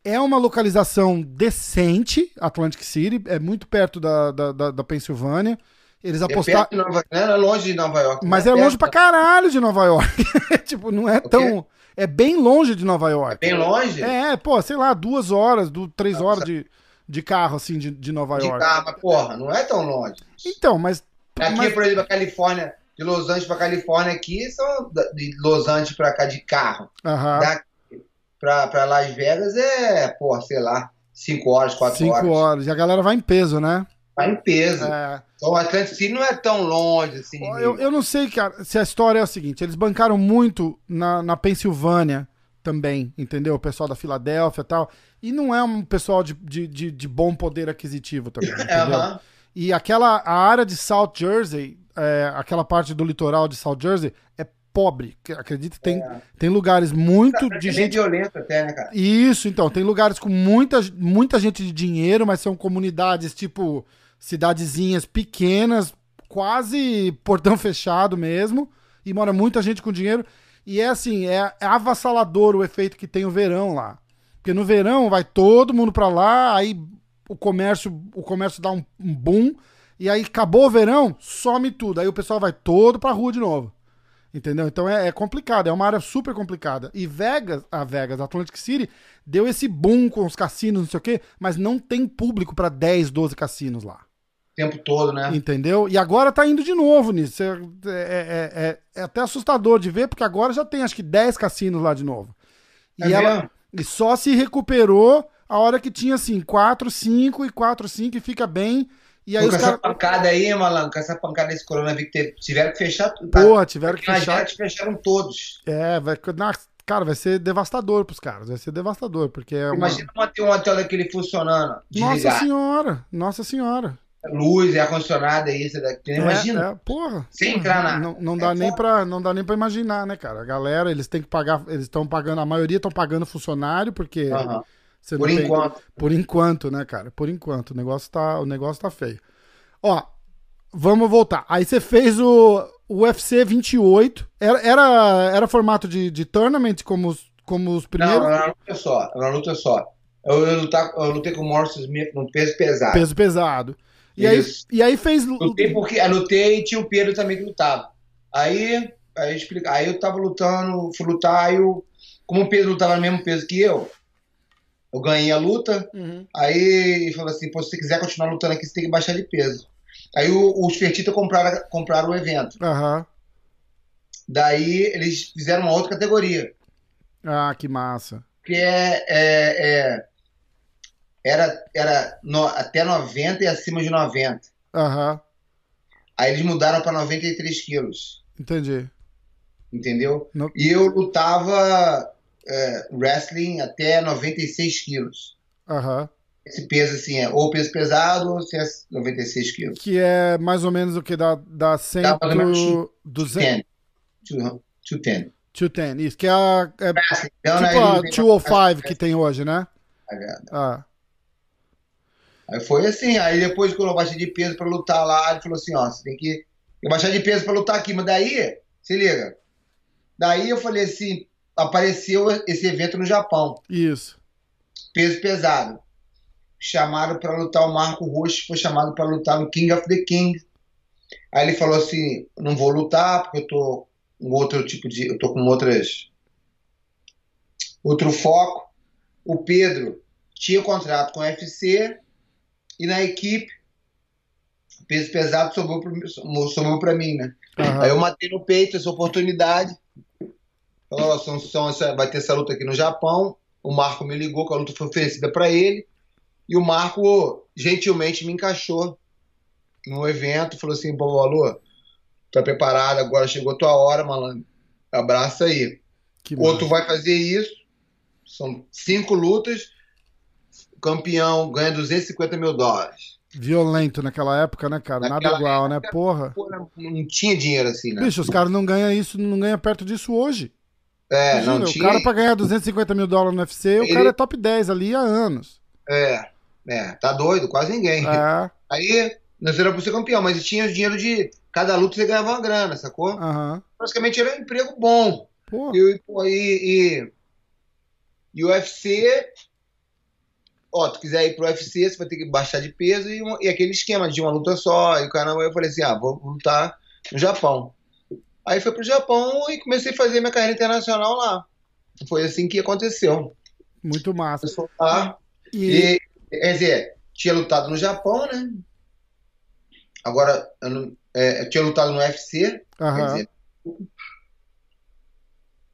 é uma localização decente, Atlantic City, é muito perto da, da, da, da Pensilvânia. Eles É apostaram. de Nova... Não é longe de Nova York. Mas né? é longe pra caralho de Nova York. tipo, não é tão. É bem longe de Nova York. Bem longe? É, pô, sei lá, duas horas, três Nossa. horas de, de carro, assim, de, de Nova de York. carro, mas porra, não é tão longe. Então, mas. Aqui, mas- por exemplo, a Califórnia, de Los Angeles pra Califórnia aqui, são de Los Angeles pra cá de carro. Daqui pra, pra Las Vegas é, porra, sei lá, 5 horas, 4 Cinco horas. horas. E a galera vai em peso, né? Vai em peso. É. Então o Atlantic City não é tão longe assim. de Eu, eu não sei, cara, se a história é o seguinte: eles bancaram muito na, na Pensilvânia também, entendeu? O pessoal da Filadélfia e tal. E não é um pessoal de, de, de, de bom poder aquisitivo também, É, entendeu? aham. E aquela a área de South Jersey, é, aquela parte do litoral de South Jersey, é pobre. Acredito que tem, tem lugares muito É de gente. violento até, né, cara? Isso, então, tem lugares com muita, muita gente de dinheiro, mas são comunidades tipo cidadezinhas pequenas, quase portão fechado mesmo, e mora muita gente com dinheiro. E é assim, é, é avassalador o efeito que tem o verão lá. Porque no verão vai todo mundo pra lá, aí o comércio, o comércio dá um, um boom, e aí acabou o verão, some tudo. Aí o pessoal vai todo pra rua de novo. Entendeu? Então é, é complicado, é uma área super complicada. E Vegas, a Vegas, Atlantic City, deu esse boom com os cassinos, não sei o quê, mas não tem público pra 10, 12 cassinos lá. O tempo todo, né? Entendeu? E agora tá indo de novo nisso. É, é- é- é- até assustador de ver, porque agora já tem acho que 10 cassinos lá de novo. E, É ela? E só se recuperou a hora que tinha assim, 4, 5 e 4, 5 e fica bem. E aí Com os essa pancada aí, malandro, com essa pancada desse coronavírus, que tiveram que fechar tudo. Porra, tiveram que fechar. redes fecharam todos. É, vai, cara, vai ser devastador pros caras. Vai ser devastador, porque é uma. Imagina manter um hotel daquele funcionando, Nossa desligar. senhora, nossa senhora. Luz, ar-condicionado, é isso daqui. Imagina. É, é, porra. Sem entrar na- Não, não dá é nem para não dá nem para imaginar, né, cara? A galera, eles têm que pagar, eles estão pagando, a maioria estão pagando funcionário porque Aham. você Por não tem- enquanto. por enquanto, né, cara? Por enquanto, o negócio tá, o negócio tá feio. Ó, vamos voltar. Aí você fez o, o UFC 28. Era, era, era formato de, de tournament como os, como os Não, primeiros? era uma luta só. Era uma luta só. Eu, eu, lutar- eu lutei com o Morris Smith no peso pesado. Peso pesado. E aí, e aí fez. Lutei porque lutei e tinha o Pedro também que lutava. Aí, aí, explica, aí eu tava lutando, fui lutar, aí eu, como o Pedro lutava no mesmo peso que eu, eu ganhei a luta, Uhum. aí ele falou assim, pô, se você quiser continuar lutando aqui, você tem que baixar de peso. Aí o- os Fertita compraram, compraram o evento. Aham. Daí eles fizeram uma outra categoria, Ah, que massa. que é, é- é- era, era no- até 90 e acima de 90. Aham. Aí eles mudaram para 93 quilos. Entendi. entendeu? No- E eu lutava é, wrestling até 96 quilos. Aham. Esse peso, assim, é ou peso pesado ou se é 96 quilos. Que é mais ou menos o que dá, dá 100. Dá mais ou menos 200. 10. 210. 210. Isso, que é, a, é Wrestling. Então, tipo a ele- 205 que tem hoje, né? Ah, Aí foi assim, aí depois quando eu baixei de peso pra lutar lá, ele falou assim, ó, você tem que eu baixar de peso pra lutar aqui, mas daí, se liga. Daí eu falei assim, apareceu esse evento no Japão. isso. peso pesado. Chamaram para lutar o Marco Rocha, foi chamado para lutar no King of the King. Aí ele falou assim: não vou lutar porque eu tô com outro tipo de, eu tô com outras outro foco. O Pedro tinha contrato com o UFC e na equipe peso pesado sobrou para mim, né? Aham. Aí eu matei no peito essa oportunidade. Falou, são, são essa- vai ter essa luta aqui no Japão. o Marco me ligou que a luta foi oferecida para ele. E o Marco gentilmente me encaixou no evento. Falou assim: pô, Alô, tá preparado, agora chegou a tua hora, malandro. Abraça aí. Que Outro massa. vai fazer isso. São cinco lutas. O campeão ganha 250 mil dólares. Violento naquela época, né, cara? Nada Naquela igual, né? época- Porra. Pô, não, não tinha dinheiro assim, né? Bicho, os caras não ganham isso, não ganham perto disso hoje. é, Imagina, não o tinha. cara pra ganhar 250 mil dólares no UFC, o Ele- cara é top 10 ali há anos. É, é, tá doido, quase ninguém. É, Aí, nós era pra ser campeão, mas tinha o dinheiro de. Cada luta você ganhava uma grana, sacou? aham. Praticamente era um emprego bom. Pô, E, e, e, e o UFC. Ó, tu quiser ir pro UFC, você vai ter que baixar de peso e, e aquele esquema de uma luta só. E o caramba, eu falei assim: ah, vou lutar no Japão. Aí fui pro Japão e comecei a fazer minha carreira internacional lá. Foi assim que aconteceu. muito massa. Eu lá. E, E, quer dizer, tinha lutado no Japão, né? Agora, eu, não- é, eu tinha lutado no UFC, quer aham. dizer.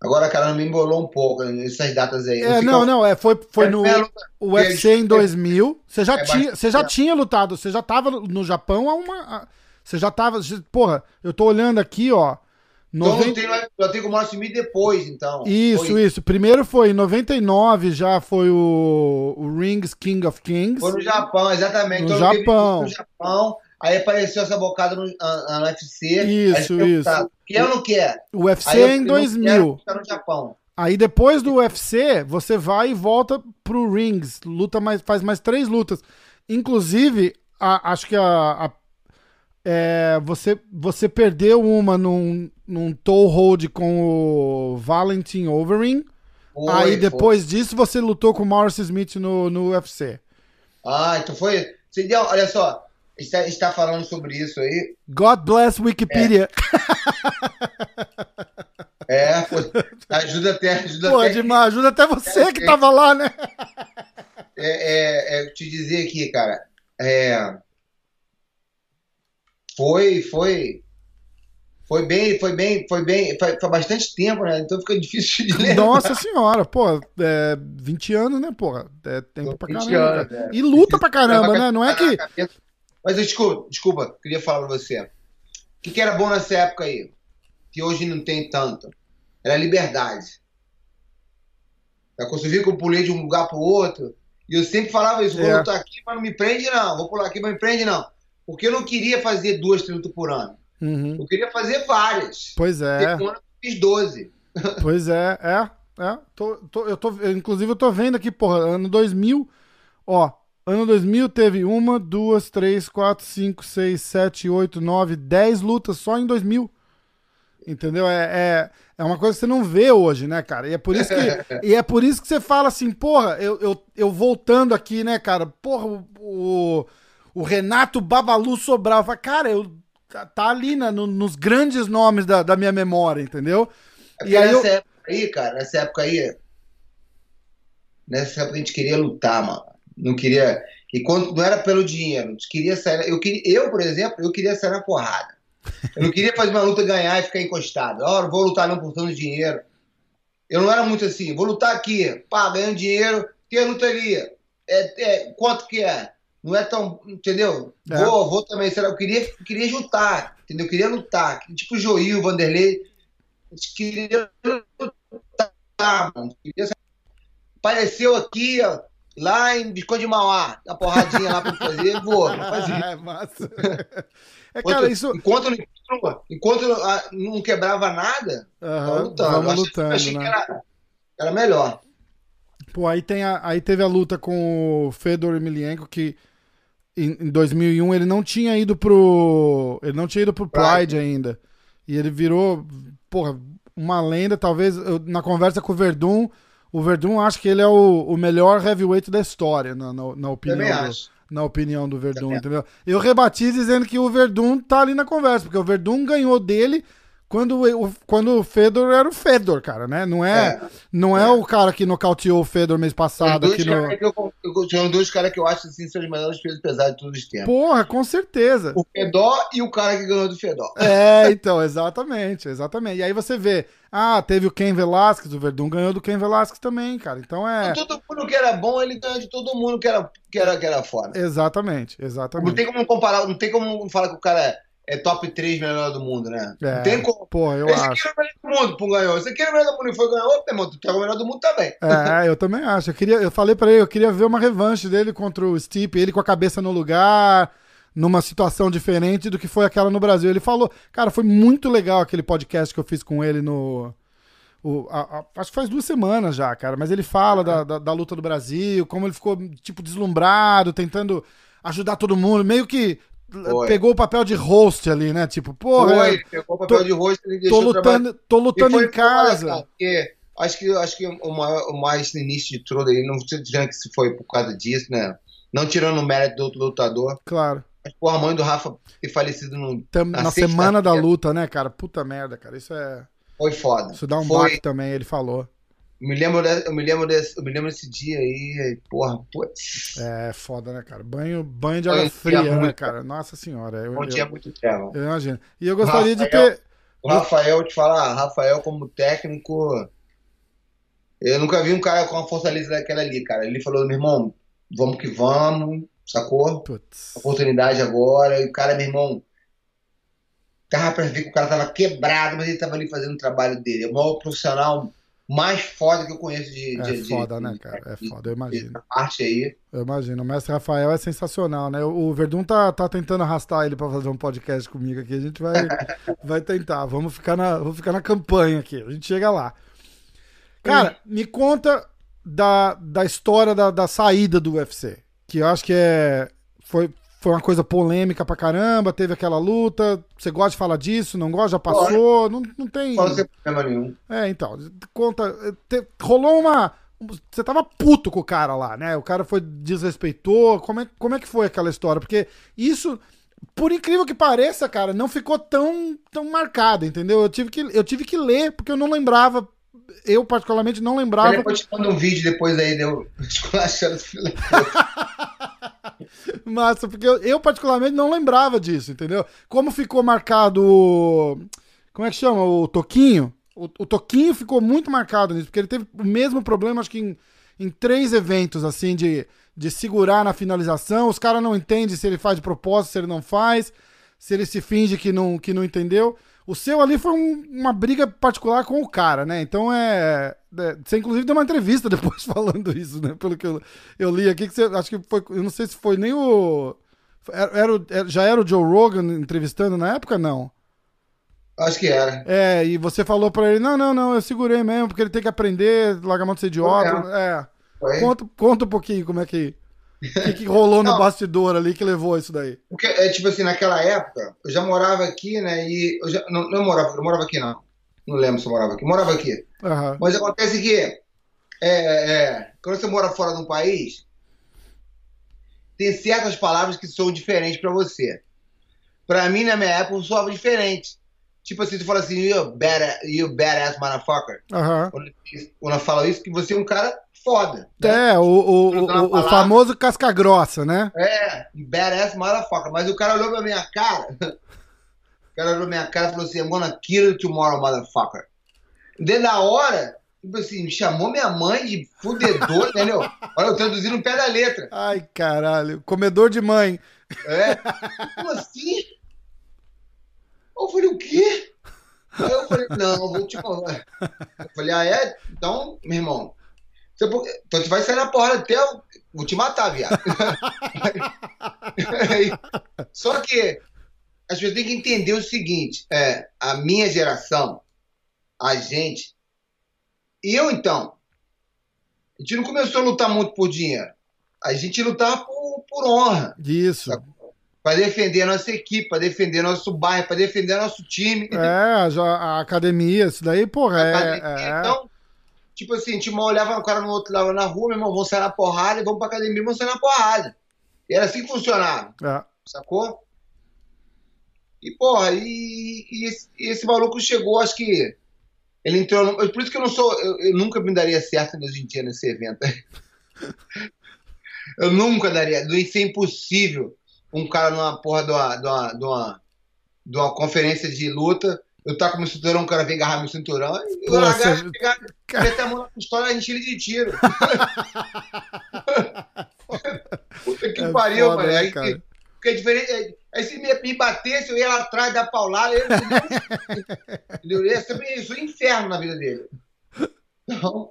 Agora, cara, me embolou um pouco essas datas aí. É, não, não, é, foi, foi É, no UFC em 2000. Você já, É tinha, você já tinha lutado, você já tava no Japão há uma. Você já tava. Porra, eu tô olhando aqui, ó. Então, eu 90... tenho, eu tenho como assumir depois, então. Isso, foi, isso. Primeiro foi em 99, já foi o, o Rings King of Kings. Foi no Japão, exatamente. No Então, Japão. No Japão. Aí apareceu essa bocada no, na- UFC. Isso, isso. Quer ou não quer? O UFC Aí é em não quero 2000. ficar no Japão. Aí depois do UFC, você vai e volta pro Rings. Luta mais, faz mais três lutas. Inclusive, a- acho que a. a- é, você, você perdeu uma num, num toe hold com o Valentin Overing. Foi, aí foi. depois disso você lutou com o Morris Smith no, no UFC. Ah, então foi. Você deu, olha só, está, está falando sobre isso aí. God bless Wikipedia. É, pô, ajuda até, ajuda Pô, até. demais, ajuda até você que tava lá, né? É, é, é, te dizer aqui, cara. É, foi, foi, foi bem, foi bem, foi bem, foi, foi bastante tempo, né? Então fica difícil de lembrar. Nossa senhora, pô, é 20 anos, né, porra? É tempo pra 20 caramba. anos, é. E luta pra caramba, né? Não é que. Mas desculpa, desculpa, queria falar pra você. O que, que era bom nessa época aí? Que hoje não tem tanto. Era liberdade. É Você viu que eu pulei de um lugar pro outro. E eu sempre falava isso, vou É. lutar aqui, mas não me prende não. Vou pular aqui, mas não me prende não. Porque eu não queria fazer duas, três lutas por ano. Uhum. Eu queria fazer várias. Pois é, Teve um ano eu fiz 12. pois é, é, é. Tô, tô- eu tô, eu, inclusive, eu tô vendo aqui, porra, ano 2000, ó, ano 2000 teve uma, duas, três, quatro, cinco, seis, sete, oito, nove, dez lutas só em 2000. Entendeu? É, é, é uma coisa que você não vê hoje, né, cara? E é por isso que, e é por isso que você fala assim, porra, eu, eu, eu voltando aqui, né, cara? Porra, o, o, o Renato Babalu Sobral, fala, cara, eu, tá, tá ali né, no- nos grandes nomes da, da minha memória, entendeu? Porque E aí nessa eu, época aí, cara, nessa época aí, nessa época a gente queria lutar, mano. Não queria. E quando não era pelo dinheiro, queria sair. Eu, queria, eu, por exemplo, eu queria sair na porrada. Eu não queria fazer uma luta ganhar e ficar encostado. Ó, não vou lutar não por tanto dinheiro. Eu não era muito assim, vou lutar aqui, pá, ganhando dinheiro, tem a luta ali. É, é, quanto que é? Não é tão. Entendeu? É. Vou, vou também. Será? Eu queria, eu queria juntar, entendeu? Eu queria lutar. Tipo o Joil, o Vanderlei. Gente queria lutar, mano. Queria- Apareceu aqui, ó, lá em Biscoito de Mauá, a porradinha lá pra fazer, vou, vou fazer. é massa. É, cara, Enquanto, isso. enquanto, não- enquanto ah, não quebrava nada, tava Aham, lutando. vamos achei- lutando, achei né? que era, era melhor. Pô, aí, tem a- aí teve a luta com o Fedor Emelianenko, que em, em 2001 ele não tinha ido pro. Ele não tinha ido pro Pride ainda. E ele virou, porra, uma lenda. Talvez eu- na conversa com o Verdun, o Verdun acha que ele é o, o melhor heavyweight da história, na, na, na opinião Também do, acho. na opinião do Verdun, Também. entendeu? Eu rebati dizendo que o Verdun tá ali na conversa, porque o Verdun ganhou dele quando, o- quando o Fedor era o Fedor, cara, né? Não é, É. não é, o cara que nocauteou o Fedor mês passado dois no. que eu- eu- são dois caras que eu acho assim, são os melhores pesos pesados de todos os tempos. Porra, com certeza. O Fedor e o cara que ganhou do Fedor. É, então, exatamente, exatamente. E aí você vê, ah, teve o Ken Velasquez, o Verdun ganhou do Ken Velasquez também, cara. Então é. Todo mundo que era bom, ele ganhou de todo mundo que era, que era, que era foda. Exatamente, Não exatamente. tem como comparar, não tem como falar que o cara é, é top 3 melhor do mundo, né? É, Não tem como. Porra, eu Esse acho. aqui era o melhor do mundo, pô, ganhou. Esse aqui o melhor do mundo e foi ganhou, meu irmão, tu é o melhor do mundo também. É, eu também acho. Eu, queria, eu falei pra ele, eu queria ver uma revanche dele contra o Stipe, ele com a cabeça no lugar, numa situação diferente do que foi aquela no Brasil. Ele falou, cara, foi muito legal aquele podcast que eu fiz com ele no. o- a- a- acho que faz duas semanas já, cara. Mas ele fala da, da, da luta do Brasil, como ele ficou, tipo, deslumbrado, tentando ajudar todo mundo, meio que Foi. pegou o papel de host ali, né? Tipo, porra, Foi, pegou o papel tô- de rosto e tô deixou trabalhar. lutando, tô lutando em casa. porque acho que, acho que o, maior, o mais início de tudo aí, não estou dizendo que se foi por causa disso, né? Não tirando o mérito do outro lutador, Claro. mas porra, a mãe do Rafa ter falecido no, Tam- Na na semana da luta, né, cara? Puta merda, cara. Isso é. foi foda. Isso dá um foi, baque também, ele falou. Me lembro, de- eu me lembro desse, eu me lembro desse dia aí, porra, putz. É foda, né, cara? Banho, banho de um água fria, né, muito- cara? Nossa senhora. Eu, Bom eu, dia muito treva. eu imagino. E eu gostaria de Rafael. ter. O Rafael, te falar, Rafael como técnico, eu nunca vi um cara com a fortaleza daquela ali, cara. Ele falou, meu irmão, vamos que vamos, sacou? Putz. Oportunidade agora. E o cara, meu irmão, dava pra ver que o cara tava quebrado, mas ele tava ali fazendo o trabalho dele. É o maior profissional mais foda que eu conheço de, É de, de- foda, né, de- cara? É foda, eu imagino. parte aí. Eu imagino. O mestre Rafael é sensacional, né? O Verdun tá, tá tentando arrastar ele pra fazer um podcast comigo aqui. A gente vai, vai tentar. Vamos ficar, na, vamos ficar na campanha aqui. A gente chega lá. Cara, me conta da, da história da, da saída do UFC. Que eu acho que é. Foi, foi uma coisa polêmica pra caramba. Teve aquela luta. Você gosta de falar disso? Não gosta? Já passou? Não, não tem. Não sem problema nenhum. É, então, conta. te- rolou uma. Você tava puto com o cara lá, né? O cara foi desrespeitou. Como é, como é que foi aquela história? Porque isso, por incrível que pareça, cara, não ficou tão, tão marcado, entendeu? Eu tive, que, eu tive que ler, porque eu não lembrava. Eu, particularmente, não lembrava. Depois te manda um vídeo depois aí, deu esculachando esse filho da puta. Massa, porque eu, eu, particularmente não lembrava disso, entendeu? Como ficou marcado. Como é que chama? O Toquinho. O, o Toquinho ficou muito marcado nisso, porque ele teve o mesmo problema, acho que em, em três eventos, assim, de, de segurar na finalização. Os caras não entendem se ele faz de propósito, se ele não faz, se ele se finge que não, que não entendeu. O seu ali foi um- uma briga particular com o cara, né? Então é. é, Você inclusive deu uma entrevista depois falando isso, né? Pelo que eu, eu li aqui, que você. Acho que foi. Eu não sei se foi nem o. Era, era era- já era o Joe Rogan entrevistando na época? Não. Acho que era. É, e você falou pra ele: não, não, não, eu segurei mesmo, porque ele tem que aprender, largar a mão de ser idiota. É. Foi. Conta, conta um pouquinho como é que. O que, que rolou no Não. bastidor ali que levou isso daí? Porque, é, tipo assim, naquela época, eu já morava aqui, né? E eu já, não, não morava, eu morava aqui, não. Não lembro se eu morava aqui. Morava aqui. Aham. Mas acontece que, é, é, quando você mora fora de um país, tem certas palavras que são diferentes pra você. Pra mim, na minha época, soava diferente. Tipo assim, tu fala assim, you, badass, you badass motherfucker. Aham. Quando, quando eu falo isso, que você é um cara foda. né? É, o, o, o, o- famoso casca grossa, né? É, badass motherfucker. Mas o cara olhou pra minha cara. O cara olhou pra minha cara e falou assim: I'm gonna kill you tomorrow, motherfucker. Dentro da hora, tipo assim, me chamou minha mãe de fudedor, entendeu? Olha, eu traduzi no pé da letra. Ai, caralho. Comedor de mãe. É. Como assim? Eu falei, o quê? Aí eu falei, não, eu vou te falar. Eu falei, ah, é? Então, meu irmão, então tu vai sair na porrada até eu vou te matar, viado. Só que as pessoas têm que entender o seguinte: é, a minha geração, a gente, e eu então, a gente não começou a lutar muito por dinheiro. A gente lutava por, por honra Isso. para defender a nossa equipe, para defender nosso bairro, para defender nosso time. É, já, a academia, isso daí, porra, é. Academia, é- Então, tipo assim, a gente olhava o cara no outro lado na rua, meu irmão, vamos sair na porrada vamos pra academia, vamos sair na porrada. E era assim que funcionava, é. sacou? E, porra, e, e, esse, e esse maluco chegou, acho que. Ele entrou. No, por isso que eu não sou. Eu, eu nunca me daria certo hoje em dia nesse evento. eu nunca daria. Isso é impossível um cara numa porra de uma, de uma, de uma, de uma conferência de luta. Eu tá com meu cinturão, o cara vem agarrar meu cinturão. Eu Pô, largar, você- pegar, meter a mão na pistola e encher ele de tiro. Puta que É pariu, foda, mano. né, Aí, cara? porque é diferente. é- Aí se me, me batesse, eu ia lá atrás da paulada. Eu, eu ia ser isso, um inferno na vida dele. Então,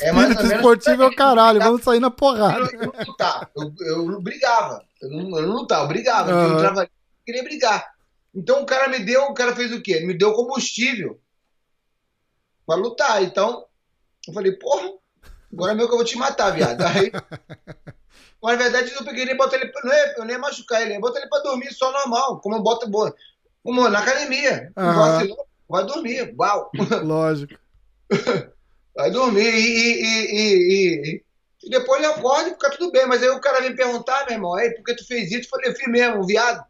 é mais Espírito esportivo é o caralho, vamos sair na eu, porrada. eu não lutava. Eu, eu brigava. Eu não, eu não lutava, eu brigava. Eu entrava ali, eu queria brigar. Então o cara me deu, o cara fez o quê? Me deu combustível pra lutar. Então, eu falei, porra, agora é meu que eu vou te matar, viado. Aí, mas na verdade eu peguei ele e botei ele. pra- Não ia, eu nem ia machucar ele, eu botei ele pra dormir só normal, como eu boto boa. Como na academia. Vacilou, vai dormir. Uau! Lógico. Vai dormir e, e, e, e, e- depois ele acorda e fica tudo bem. Mas aí o cara vem perguntar, meu irmão, aí, por que tu fez isso? Eu falei, eu fiz mesmo, um viado.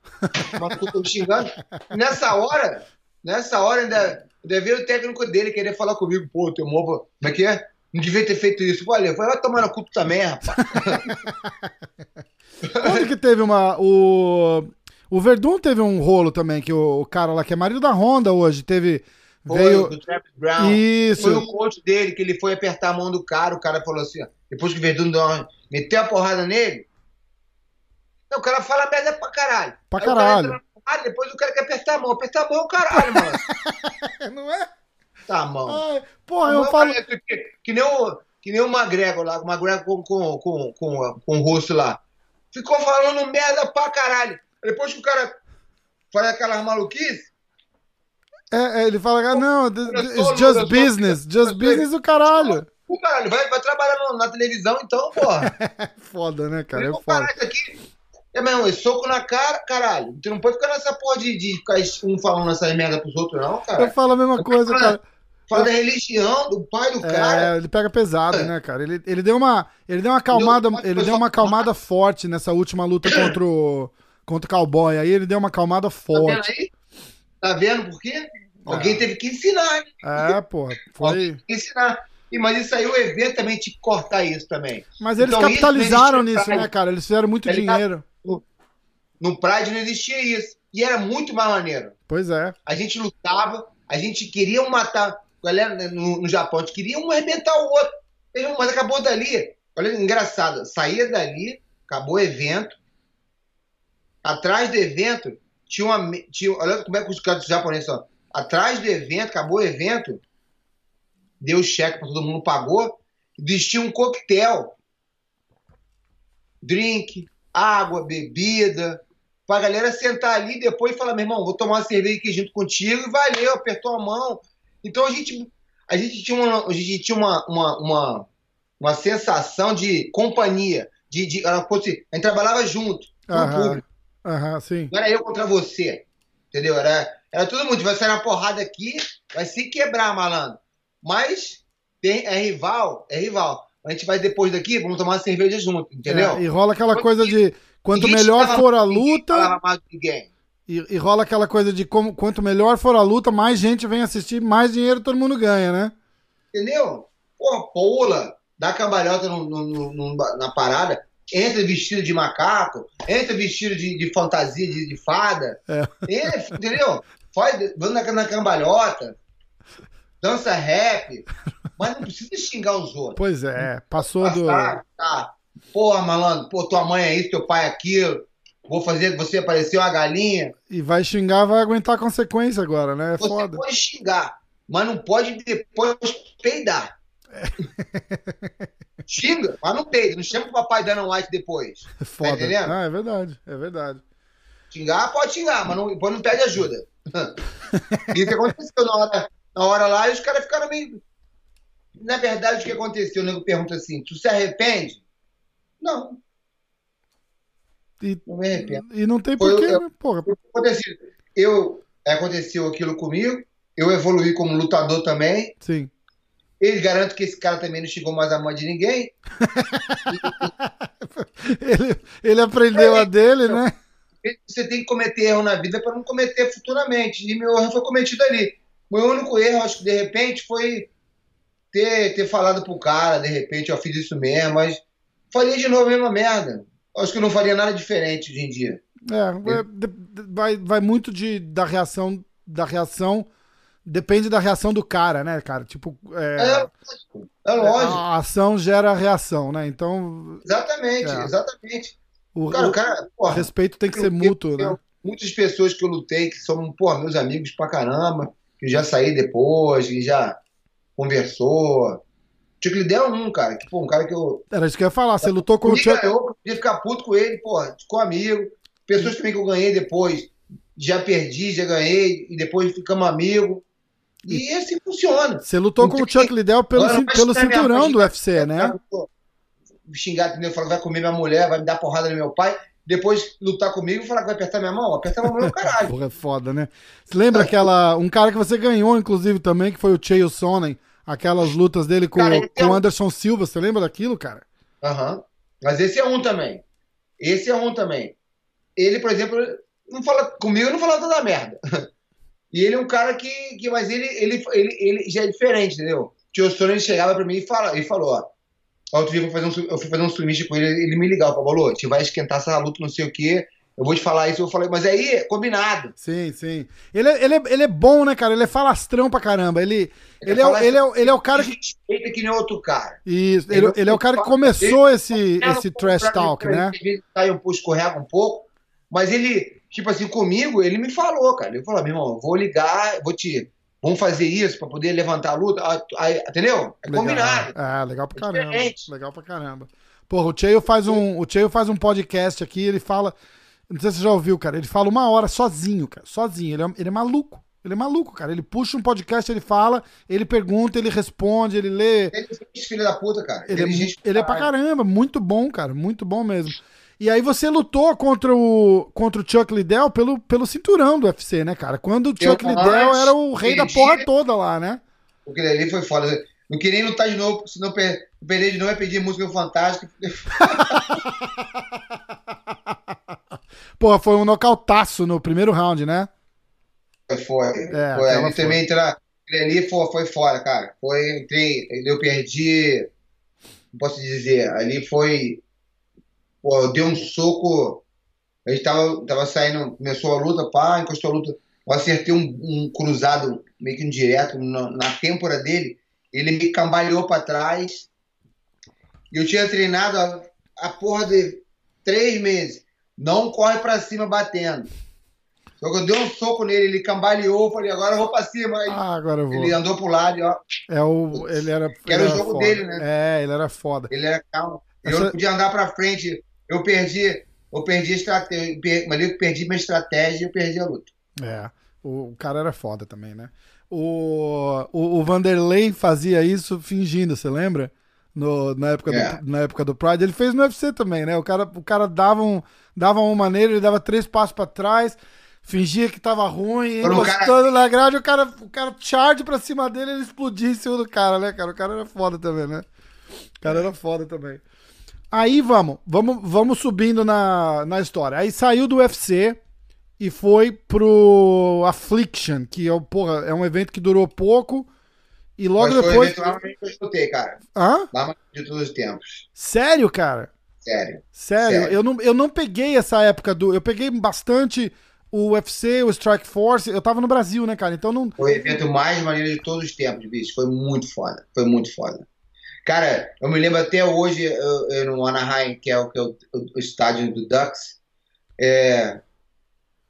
Mas tu tô me xingando. E nessa hora, nessa hora ainda, ainda veio o técnico dele querer falar comigo, pô, teu movo, como é que é? Não devia ter feito isso. Olha, vai tomar no cu também, rapaz. Quando que teve uma. O, o Verdun teve um rolo também, que o, o cara lá, que é marido da Honda hoje, teve. Foi veio. do Travis Brown. Isso. Foi o coach dele que ele foi apertar a mão do cara, o cara falou assim, ó, depois que o Verdun uma- meteu a porrada nele, não, o cara fala merda pra caralho. Pra Aí caralho. porrada, depois o cara quer apertar a mão. Apertar a mão é o caralho, mano. Não é? Tá mão. Ai, porra, eu mão falo. Que, que nem o, que nem o Magrego lá, o Magrego com, com, com, com, com o russo lá. Ficou falando merda pra caralho. Depois que o cara faz aquelas maluquices, É, é, ele fala, ah, não, it's just business, just eu- business do caralho. O caralho vai, vai trabalhar no- na televisão então, porra. Foda, né, cara? É Vou foda. isso aqui. É mesmo, é soco na cara, caralho. Tu não pode ficar nessa porra de, de ficar um falando essas merda pros outros, não, Eu cara. falo a mesma coisa, cara. Fala da religião, do pai do cara. É, ele pega pesado, né, cara? Ele, ele deu uma, ele deu uma acalmada, ele deu uma acalmada forte nessa última luta contra o contra o Cowboy. Aí ele deu uma acalmada Tá vendo forte. aí? Tá vendo por quê? Alguém teve que ensinar, hein? É, porra, foi. Alguém teve que ensinar. E, mas isso aí, o evento também tinha que cortar isso também. Mas eles Então, capitalizaram nisso, né, cara? Eles fizeram muito Tá dinheiro. No Pride não existia isso. E era muito mais maneiro. Pois é. A gente lutava, a gente queria matar. Galera, né, no, no Japão, a gente queria um arrebentar o outro. Mas acabou dali. Olha, engraçado. Saía dali, acabou o evento. Atrás do evento, tinha uma. Tinha, olha como é que os caras japoneses são. Atrás do evento, acabou o evento, deu o cheque para todo mundo, pagou, vestia um coquetel. Drink, água, bebida, pra galera sentar ali e depois falar, meu irmão, vou tomar uma cerveja aqui junto contigo, e valeu, apertou a mão. Então a gente, a gente tinha uma, a gente tinha uma, uma, uma, uma sensação de companhia, de, de a gente trabalhava junto, com o público. Aham, sim. Não era eu contra você, entendeu? Era, era todo mundo, vai sair na porrada aqui, vai se quebrar, malandro. Mas tem, é rival, é rival. A gente vai depois daqui, vamos tomar uma cerveja junto, entendeu? É, e rola aquela coisa de quanto melhor for a luta, e, e rola aquela coisa de como, quanto melhor for a luta, mais gente vem assistir, mais dinheiro todo mundo ganha, né? Entendeu? Porra, pula, dá cambalhota no- no- no- na parada, entra vestido de macaco, entra vestido de, de fantasia de, de fada, É. entra, entendeu? Faz, vai na, na cambalhota, dança rap, mas não precisa xingar os outros. Pois é, passou do. Tá, tá. Porra, malandro, pô, tua mãe é isso, teu pai é aquilo, vou fazer você aparecer uma galinha. E vai xingar, vai aguentar a consequência agora, né? É Você foda. pode xingar, mas não pode depois peidar. Xinga, mas não peida. Não chama o papai Dana White depois. É foda. entendendo? Ah, é verdade, é verdade. Xingar, pode xingar, mas não, depois não pede ajuda. o que aconteceu na hora, na hora lá, e os caras ficaram meio. Na verdade, o que aconteceu? O nego pergunta assim: tu se arrepende? Não, E, não me arrependo. e não tem porquê, eu- né? Porra. Aconteceu, eu, aconteceu aquilo comigo, eu evoluí como lutador também. Sim. Ele garante que esse cara também não chegou mais a mão de ninguém. Ele, ele aprendeu a dele, né? você tem que cometer erro na vida para não cometer futuramente. E meu erro foi cometido ali. Meu único erro, acho que de repente, foi ter, ter falado pro cara, de repente, eu fiz isso mesmo, mas faria de novo a mesma merda. Acho que eu não faria nada diferente hoje em dia. É, vai, vai muito de, da reação, da reação, depende da reação do cara, né, cara? Tipo, é, é lógico. É lógico. A ação gera reação, né? Então. Exatamente, é. exatamente. O, cara, o, cara, porra, respeito tem que ser mútuo, né? Muitas pessoas que eu lutei que são, pô, meus amigos pra caramba, que já saí depois, que já conversou. Chuck Liddell é um, cara. Que, pô, um cara que eu. Era isso que eu ia falar. Você lutou com o Chuck. Eu podia ficar puto com ele, pô, ficou amigo. Pessoas também que eu ganhei depois, já perdi, já ganhei, e depois ficamos amigos. E, assim funciona. Você lutou com o Chuck Liddell pelo, pelo cinturão do UFC, né? Xingar, entendeu? Falar que vai comer minha mulher, vai me dar porrada no meu pai depois lutar comigo e falar que vai apertar minha mão, apertar minha mão é caralho. Porra, é foda, né? Você lembra aquela. Um cara que você ganhou, inclusive, também, que foi o Chael Sonnen, aquelas lutas dele com, cara, com o é Anderson Silva, você lembra daquilo, cara? Aham. Uhum. Mas esse é um também. Esse é um também. Ele, por exemplo, não fala comigo, não fala toda merda. E ele é um cara que. que mas ele, ele, ele, ele já é diferente, entendeu? O Tio Sonnen chegava pra mim e, fala, e falou: ó Outro dia eu fui fazer um, eu fui fazer um submit com ele, ele me ligava, falou, gente vai esquentar essa luta, não sei o quê. Eu vou te falar isso, eu falei, mas aí, combinado. Sim, sim. Ele, é, ele, é, ele é bom, né, cara? Ele é falastrão pra caramba. Ele, ele, ele, é, ele, é, ele é o cara que. Respeita que nem outro cara. Isso, ele, ele é o cara que começou ele, esse, esse trash talk, né? Às vezes sai um pouco, escorrega um pouco, mas ele, tipo assim, comigo, ele me falou, cara. Ele falou, meu irmão, vou ligar, vou te vamos fazer isso para poder levantar a luta, aí, entendeu? É legal. combinado. É, legal pra é caramba. É legal pra caramba. Porra, o Cheio faz um, o Cheio faz um podcast aqui, ele fala, não sei se você já ouviu, cara, ele fala uma hora sozinho, cara, sozinho, ele é, ele é maluco. Ele é maluco, cara. Ele puxa um podcast, ele fala, ele pergunta, ele responde, ele lê. Ele é filho da puta, cara. Ele, ele, é, ele é pra caramba, muito bom, cara. Muito bom mesmo. E aí você lutou contra o, contra o Chuck Liddell pelo, pelo cinturão do UFC, né, cara? Quando o Chuck Liddell era o rei da porra toda lá, né? Porque ali foi foda. Não queria lutar de novo, se não per perder de novo é pedir música fantástica. Porra, foi um nocautaço no primeiro round, né? Foi. É, foi. Foi. também entrar. Ali foi, foi fora, cara. Foi, entrei, eu perdi. Não posso dizer, ali foi Pô, eu dei um soco. A gente tava, tava saindo, começou a luta, pá, encostou a luta. Eu acertei um, um cruzado meio que indireto na, na têmpora dele. Ele me cambaleou para trás. E eu tinha treinado a, a porra de três meses. Não corre para cima batendo. Só que eu dei um soco nele, ele cambaleou, falei, agora eu vou pra cima. Aí ah, agora eu vou. Ele andou pro lado e ó. É o. Ele era. Que era o jogo foda. dele, né? É, ele era foda. Ele era calmo. Eu Essa... não podia andar pra frente eu perdi, eu perdi a estratégia, mas eu perdi minha estratégia e eu perdi a luta. É, o cara era foda também, né? O, o, o Vanderlei fazia isso fingindo, você lembra? No, na, época é. do, na época do Pride. Ele fez no UFC também, né? O cara, o cara dava, um, dava uma maneira, ele dava três passos para trás, fingia que tava ruim, encostando cara... na grade, o cara, o cara charge pra cima dele ele explodia em cima do cara, né, cara? O cara era foda também, né? O cara era foda também. Aí vamos, vamos, vamos subindo na, na história. Aí saiu do UFC e foi pro Affliction, que é, porra, é um evento que durou pouco. E logo Mas depois. Foi o evento que eu escutei, cara. Hã? Lá de todos os tempos. Sério, cara? Sério. Sério. Sério. Eu, não, eu não peguei essa época do. Eu peguei bastante o UFC, o Strike Force. Eu tava no Brasil, né, cara? Então não. Foi o evento mais maneiro de todos os tempos, bicho. Foi muito foda. Foi muito foda. Cara, eu me lembro até hoje, eu, eu, no Anaheim, que é o, que é o, o estádio do Ducks, é,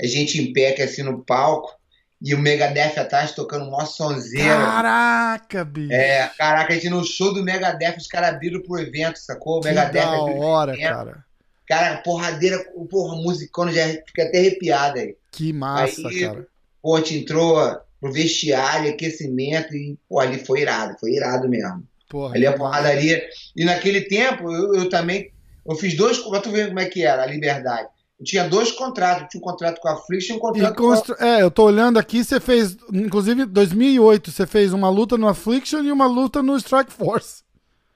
a gente em pé aqui assim no palco, e o Megadeth atrás tocando um maior sonzeira. Caraca, bicho! É, caraca, a gente no show do Megadeth, os caras abriram pro evento, sacou? O que Megadeth. Da hora, cara. Cara, porradeira, porra, musicando já fica até arrepiado aí. Que massa, aí, cara. Pô, a gente entrou pro vestiário, aquecimento, e, pô, ali foi irado, foi irado mesmo. Porra, ali a porradaria. E naquele tempo, eu, eu também. Eu fiz dois. Pra tu ver como é que era a liberdade. Eu tinha dois contratos. Eu tinha um contrato com a Flix e um contrato e com a... É, eu tô olhando aqui, você fez, inclusive, 2008, você fez uma luta no Affliction e uma luta no Strike Force.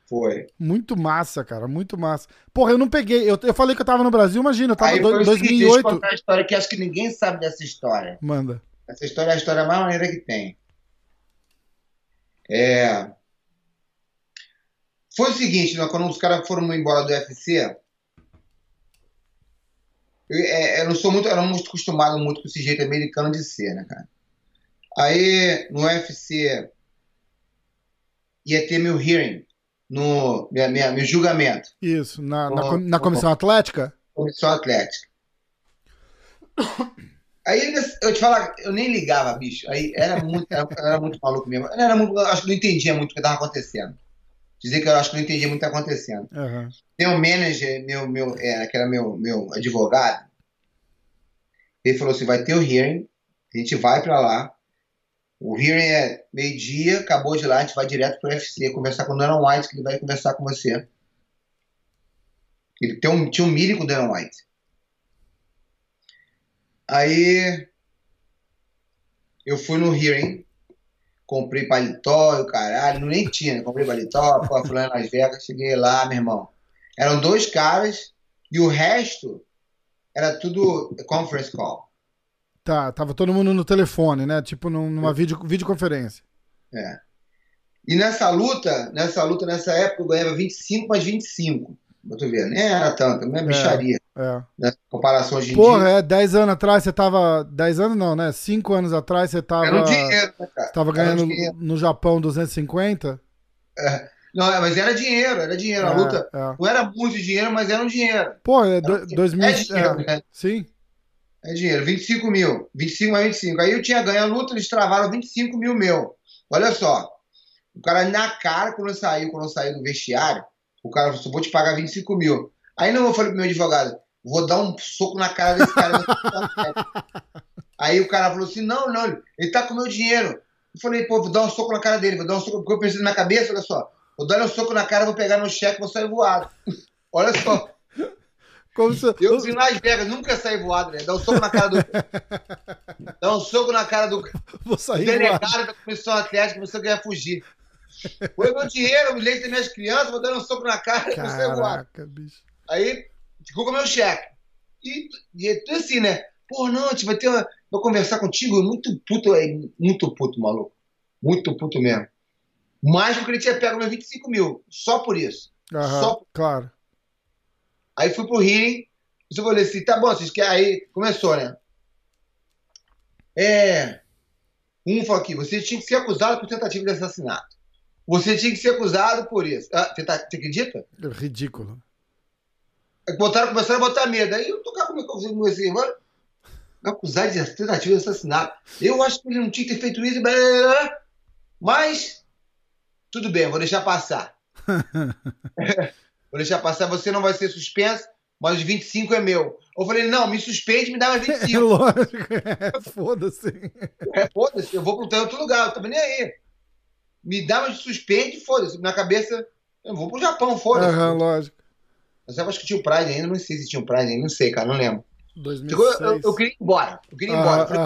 Foi. Muito massa, cara, muito massa. Porra, eu não peguei. Eu, eu falei que eu tava no Brasil, imagina, eu tava em Aí foi o seguinte, deixa eu 2008. contar uma história que acho que ninguém sabe dessa história. Manda. Essa história é a história mais maneira que tem. É... Foi o seguinte, né, quando os caras foram embora do UFC, eu, é, eu não sou muito, eu não muito acostumado muito com esse jeito americano de ser, né, cara? Aí no UFC ia ter meu hearing, no minha, minha- meu julgamento, Isso, na, na, Ó, com- na comissão atlética? comissão atlética. Aí eu te falar, eu nem ligava, bicho. Aí era muito, era, era muito maluco mesmo. Eu era muito, acho que não entendia muito o que estava acontecendo. Dizer que eu acho que não entendia muito o que estava acontecendo. Aham. Meu manager, meu, meu, é, que era meu, meu advogado, ele falou assim: vai ter o hearing, a gente vai pra lá. O hearing é meio-dia, acabou de lá, a gente vai direto pro UFC conversar com o Dana White, que ele vai conversar com você. Ele tem um, tinha um meeting com o Dana White. Aí eu fui no hearing, comprei paletó e o caralho, não nem tinha, né? comprei paletó, fui lá em Las Vegas, cheguei lá, meu irmão. Eram dois caras e o resto era tudo conference call. Tá, tava todo mundo no telefone, né? Tipo num- numa vídeo, videoconferência. É. E nessa luta, nessa luta, nessa época, eu ganhava 25 mais 25. Pra tu ver, nem era tanto, não é bicharia. É. Né? Comparação hoje em Porra, dia. é, 10 anos atrás você tava. 10 anos não, né? 5 anos atrás você tava. Era um dinheiro, né, cara? Tava Era ganhando dinheiro. no Japão 250. Não, é, mas era dinheiro, era dinheiro. A É, luta é. não era muito dinheiro, mas era um dinheiro. Pô, é do, um dinheiro. 2000. É dinheiro, é, né? Sim. É dinheiro, 25 mil. 25 mais 25. Aí eu tinha ganho a luta, eles travaram 25 mil meu. Olha só. O cara na cara, quando eu saí, quando eu saí do vestiário, o cara falou assim, vou te pagar 25 mil. Aí não, eu falei pro meu advogado, vou dar um soco na cara desse cara. Aí o cara falou assim, não, não, ele tá com o meu dinheiro. Eu falei, pô, vou dar um soco na cara dele, vou dar um soco, porque eu pensei na minha cabeça, olha só. Vou dar um soco na cara, vou pegar no cheque, vou sair voado. Olha só. Como se... Eu em Las Vegas nunca saí voado, né? Dá um soco na cara do. Dá um soco na cara do Vou sair delegado voado. da comissão atlética, você quer fugir. Foi meu dinheiro, o leite das minhas crianças, vou dar um soco na cara e você voado. Caraca, bicho. Aí ficou com o meu cheque. E, e é assim, né? Pô, não, a gente vai ter. Uma... Vou conversar contigo, muito puto, é, muito puto, maluco. Muito puto mesmo. Mais porque ele tinha pego meus 25 mil, só por isso. Aham, Só- claro. Aí fui pro hearing, eu falei assim, tá bom, vocês querem? Aí começou, né? É. Um falou aqui, você tinha que ser acusado por tentativa de assassinato. Você tinha que ser acusado por isso. Ah, você, tá, você acredita? Ridículo. Aí botaram, começaram a botar medo. Aí eu tocava como é que eu mano. Acusado de tentativa de assassinato. Eu acho que ele não tinha que ter feito isso, mas tudo bem, vou deixar passar. vou deixar passar, você não vai ser suspenso, mas os 25 é meu. Eu falei, não, me suspende, me dá mais É 25. lógico, é, foda-se. É, foda-se, eu vou pro outro lugar, eu tô nem aí. Me dá, mas suspende, foda-se. Na cabeça, eu vou pro Japão, foda-se. Aham, lógico. Mas eu acho que tinha o Pride ainda, não sei se tinha o Pride ainda, não sei, cara, não lembro. 2006. Chegou, eu, eu queria ir embora, eu queria ir embora. Eu falei,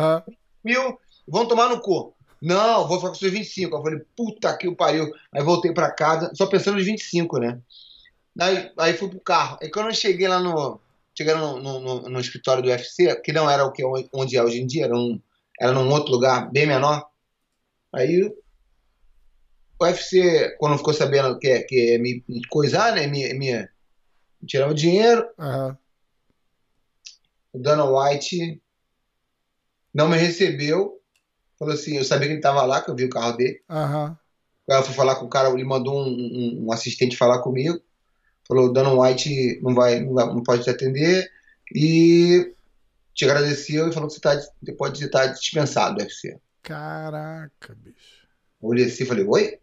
mil, vão tomar no cu. Não, vou ficar com seus 25. Eu falei, puta que o pariu. Aí voltei pra casa, só pensando nos 25, né? Aí, aí fui pro carro. Aí quando eu cheguei lá no. Cheguei no, no, no- no escritório do UFC, que não era o que é onde é hoje em dia, era, um, era num outro lugar bem menor. Aí o UFC, quando ficou sabendo que, que ia me me coisar, né? Me, me, me tirar o dinheiro, aham. o Dana White não me recebeu. Falou assim, eu sabia que ele estava lá, que eu vi o carro dele. Aham. Ela foi falar com o cara, ele mandou um, um- um assistente falar comigo. Falou, Dana White não vai, não, vai- não pode te atender. E te agradeceu e falou que você, tá, você pode estar dispensado do UFC. Caraca, bicho. Eu olhei assim e falei, oi?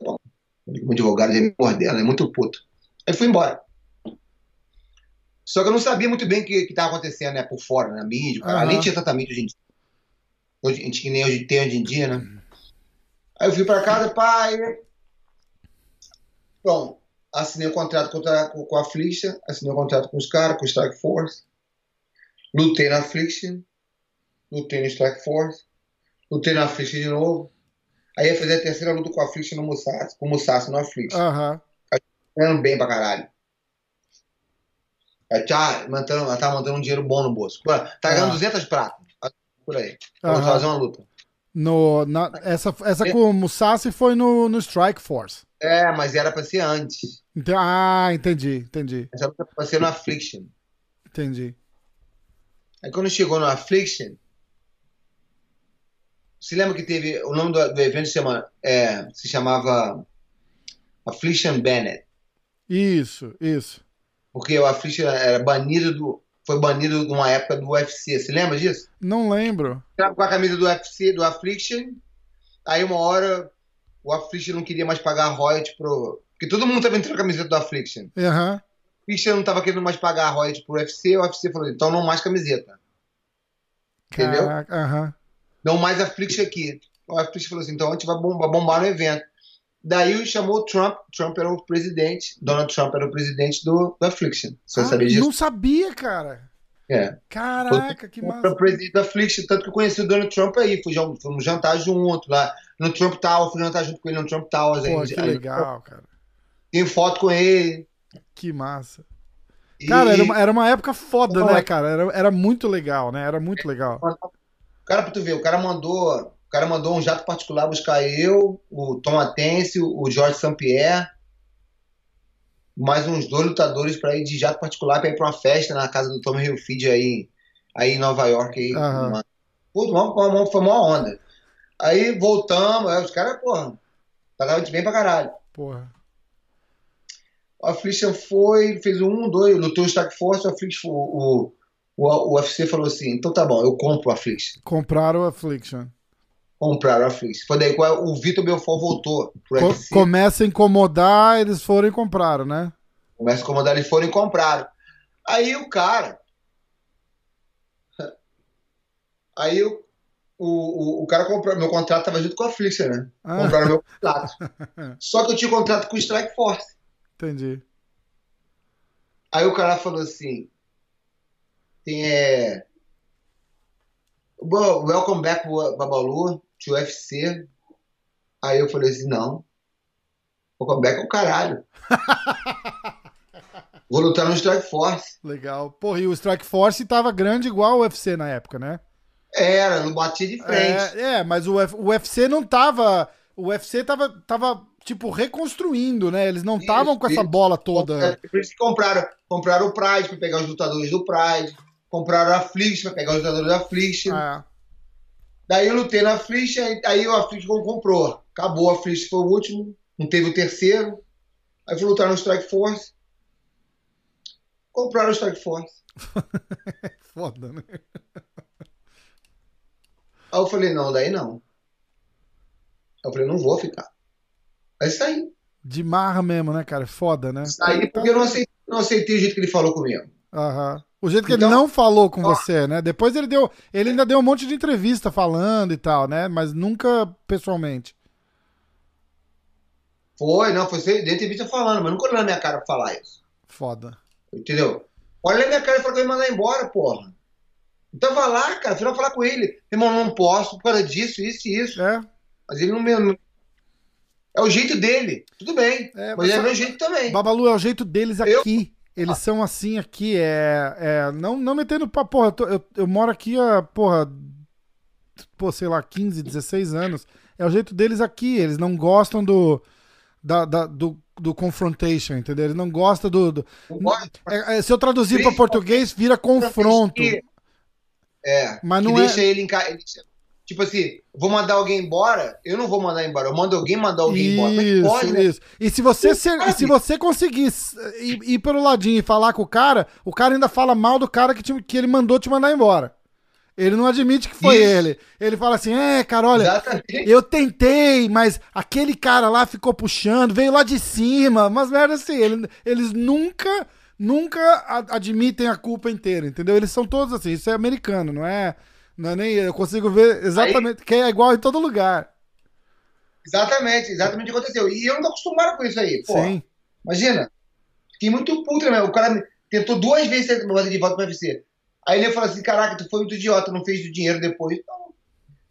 Bom. O advogado já me mordendo, é muito puto. Aí fui embora. Só que eu não sabia muito bem o que estava acontecendo, né? Por fora, na mídia. Aham. Nem tinha mídia hoje em dia. Hoje, que nem hoje tem hoje em dia, né? Aí eu fui pra casa, pai. Bom, assinei o contrato contra- com, a Affliction, assinei o contrato com os caras, com o Strike Force. Lutei na Affliction, lutei no Strike Force, lutei na Affliction de novo. Aí ia fazer a terceira luta com o Affliction no Musashi, com o Musashi no Affliction. Aham. Ganhando bem pra caralho. Tá mantendo, ela tá mantendo um dinheiro bom no bolso. Tá ganhando Ah. 200 pratas. Por aí. Pra Aham. fazer uma luta. No, na- essa essa com o Musashi foi no, no Strike Force. É, mas era pra ser antes. Então, ah, entendi, entendi, Essa luta era pra ser no Affliction. entendi. Aí quando chegou no Affliction, se lembra que teve. O nome do, do evento se, chama, é, se chamava Affliction Bennett. Isso, isso. Porque o Affliction era banido do. Foi banido numa época do UFC. Você lembra disso? Não lembro. Tava com a camisa do UFC, do Affliction. Aí uma hora o Affliction não queria mais pagar royalty pro. Porque todo mundo tava entrando com a camiseta do Affliction. Aham. O Affliction não tava querendo mais pagar royalty pro UFC. O UFC falou: então não mais camiseta. Entendeu? Aham. Não mais Affliction aqui. O Affliction falou assim: então a gente vai bombar, bombar no evento. Daí chamou o Trump. Trump era o presidente. Donald Trump era o presidente do, do Affliction. Você Ah, sabia disso? Não sabia, cara. É. Caraca, que massa. o presidente da Affliction, tanto que eu conheci o Donald Trump aí. Fui, fomos jantar junto lá. No Trump Tower, fui jantar junto com ele no Trump Towers. Pô, aí, que aí, legal, cara. Tem foto com ele. Que massa. E- Cara, era uma, era uma época foda, né, é- cara? Era, era muito legal, né? Era muito legal. Cara, pra tu ver, o cara mandou, o cara mandou um jato particular buscar eu, o Tom Atense, o Jorge St-Pierre, mais uns dois lutadores pra ir de jato particular pra ir pra uma festa na casa do Tommy Hilfiger aí, aí em Nova York. Aí, Aham. uma, uma, foi uma onda. Aí voltamos, aí os caras, porra, pagavam de bem pra caralho. Porra. O Affliction foi, fez 1, 2, lutou o Strike Force, o Affliction, o, o, o UFC falou assim, então tá bom, eu compro o Affliction. Compraram o Affliction. Compraram o Affliction. Foi daí que o Vitor Belfort voltou pro Co- UFC. começa a incomodar, eles foram e compraram, né? Começa a incomodar, eles foram e compraram. Aí o cara. Aí o, o, o, o cara comprou. Meu contrato tava junto com a Affliction, né? Ah. Compraram meu contrato. Só que eu tinha contrato com o Strike Force. Entendi. Aí o cara falou assim: tem é. "Well, Welcome back, Babalu, to UFC. Aí eu falei assim: não. Welcome back é o caralho. Vou lutar no Strike Force. Legal. Porra, e o Strike Force tava grande igual o UFC na época, né? Era, não batia de frente. É, é, mas o, Uf- o UFC não tava. O UFC tava, tava tipo, reconstruindo, né? Eles não estavam com essa bola toda. É, Por isso que compraram, compraram o Pride para pegar os lutadores do Pride. Compraram a Affliction para pegar os lutadores da Affliction. É. Daí eu lutei na Affliction, aí- aí o Affliction comprou. Acabou, a Affliction foi o último, não teve o terceiro. Aí fui lutar no Strike Force. Compraram o Strike Force. Foda, né? Aí eu falei, não, daí não. Aí eu falei, não vou ficar. Aí saí. De marra mesmo, né, cara? Foda, né? Saí porque eu não aceitei, não aceitei o jeito que ele falou comigo. Aham. O jeito que Então- ele não falou com Ó. você, né? Depois ele deu. Ele ainda deu um monte de entrevista falando e tal, né? Mas nunca pessoalmente. Foi, não, foi dentro de entrevista falando, mas nunca olhou na minha cara pra falar isso. Foda. Entendeu? Olha na minha cara e fala que vai me mandar embora, porra. Então vai lá, cara, você vai falar com ele. Irmão, não posso por causa disso, isso e isso. É, Mas ele não me. É o jeito dele. Tudo bem. É, mas mas é o meu jeito também. Babalu é o jeito deles Eu- Eles são assim aqui, é. é não, não metendo pra porra. Eu, tô- eu, eu moro aqui há, porra. Pô, sei lá, 15, 16 anos. É o jeito deles aqui. Eles não gostam do. Da, da- do, do confrontation, entendeu? Eles não gostam do. do-. É, é, se eu traduzir para português, vira confronto. É. Mas não é- deixa ele em casa. Tipo assim, vou mandar alguém embora, eu não vou mandar embora. Eu mando alguém mandar alguém embora. Mas Isso, pode, né? isso. E se você, ser- se você conseguir ir, ir pelo ladinho e falar com o cara, o cara ainda fala mal do cara que, te- que ele mandou te mandar embora. Ele não admite que foi Isso. ele. Ele fala assim: é, cara, olha, Exatamente. eu tentei, mas aquele cara lá ficou puxando, veio lá de cima. Mas merda assim, ele- eles nunca, nunca admitem a culpa inteira, entendeu? Eles são todos assim, isso é americano, não é? Não é nem. Eu consigo ver exatamente, que é igual em todo lugar. Exatamente, exatamente o que aconteceu. E eu não tô acostumado com isso aí. Pô, Sim. imagina. Fiquei muito puto, né? O cara tentou duas vezes fazer de volta pro UFC. Aí ele falou assim: caraca, tu foi muito idiota, não fez o dinheiro depois. Então,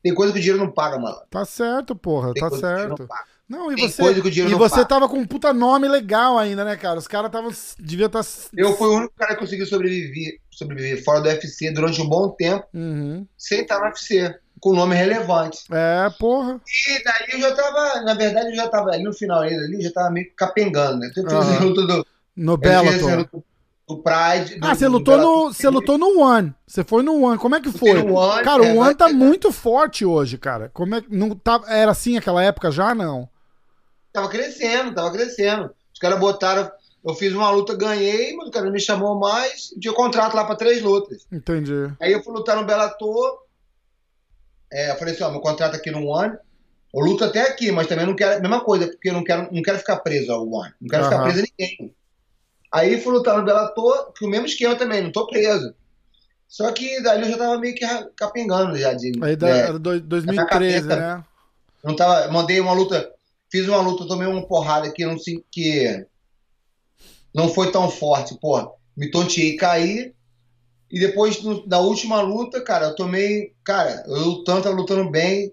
tem coisa que o dinheiro não paga, mano. Tá certo, porra, Tem tá coisa que o dinheiro certo. Não e Tem você, coisa que o dinheiro e você paga. tava com um puta nome legal ainda, né, cara? Os caras tava devia estar Eu fui o único cara que conseguiu sobreviver, sobreviver fora do UFC durante um bom tempo, Uhum. sem estar no UFC, com nome relevante. É, porra. E daí eu já tava, na verdade, eu já tava ali no final ali, ali eu já tava meio capengando, né? Aham. a luta do, No Bellator. do Pride. do- Ah, você do lutou Bellator. no, você lutou no One. Você foi no One. Como é que foi? no One, Cara, é, o One tá muito forte hoje, cara. Como é não tá era assim aquela época já não? Tava crescendo, tava crescendo. Os caras botaram. Eu fiz uma luta, ganhei, mas o cara não me chamou mais. Tinha contrato lá pra três lutas. Entendi. Aí eu fui lutar no Bellator. É, eu falei assim: ó, meu contrato aqui no One. Eu luto até aqui, mas também não quero. Mesma coisa, porque eu não quero, não quero ficar preso ao One. Não quero ficar Aham. preso a ninguém. Aí fui lutar no Bellator, que o mesmo esquema também, não tô preso. Só que dali eu já tava meio que capengando já de. Aí da, é, era dois- 2013, cabeça. né? não tava, mandei uma luta, fiz uma luta, tomei uma porrada que não que não foi tão forte, pô, me tonteei, caí. E depois no- da última luta, cara, eu tomei, cara, eu lutando, tava lutando bem,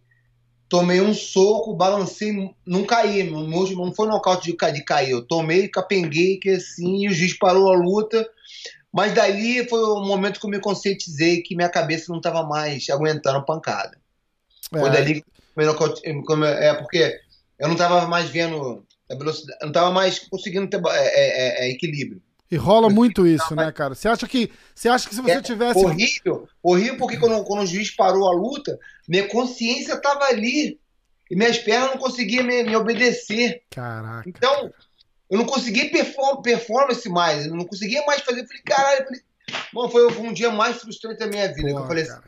tomei um soco, balancei, não caí, não, não foi nocaute de, de cair, eu tomei, capenguei, que assim, e o juiz parou a luta. Mas dali foi o momento que eu me conscientizei que minha cabeça não estava mais aguentando pancada. Foi É, dali que eu nocaute- como- É porque eu não tava mais vendo a velocidade, eu não tava mais conseguindo ter é, é, é, equilíbrio. E rola muito isso, né, cara? Você acha que você acha que se você É tivesse Horrível, horrível porque quando, quando o juiz parou a luta, minha consciência tava ali e minhas pernas não conseguiam me, me obedecer. Caraca. Então, eu não conseguia perform, performance mais, eu não conseguia mais fazer. Eu falei, caralho, eu falei, Bom, foi, um dia mais frustrante da minha vida. que eu falei assim,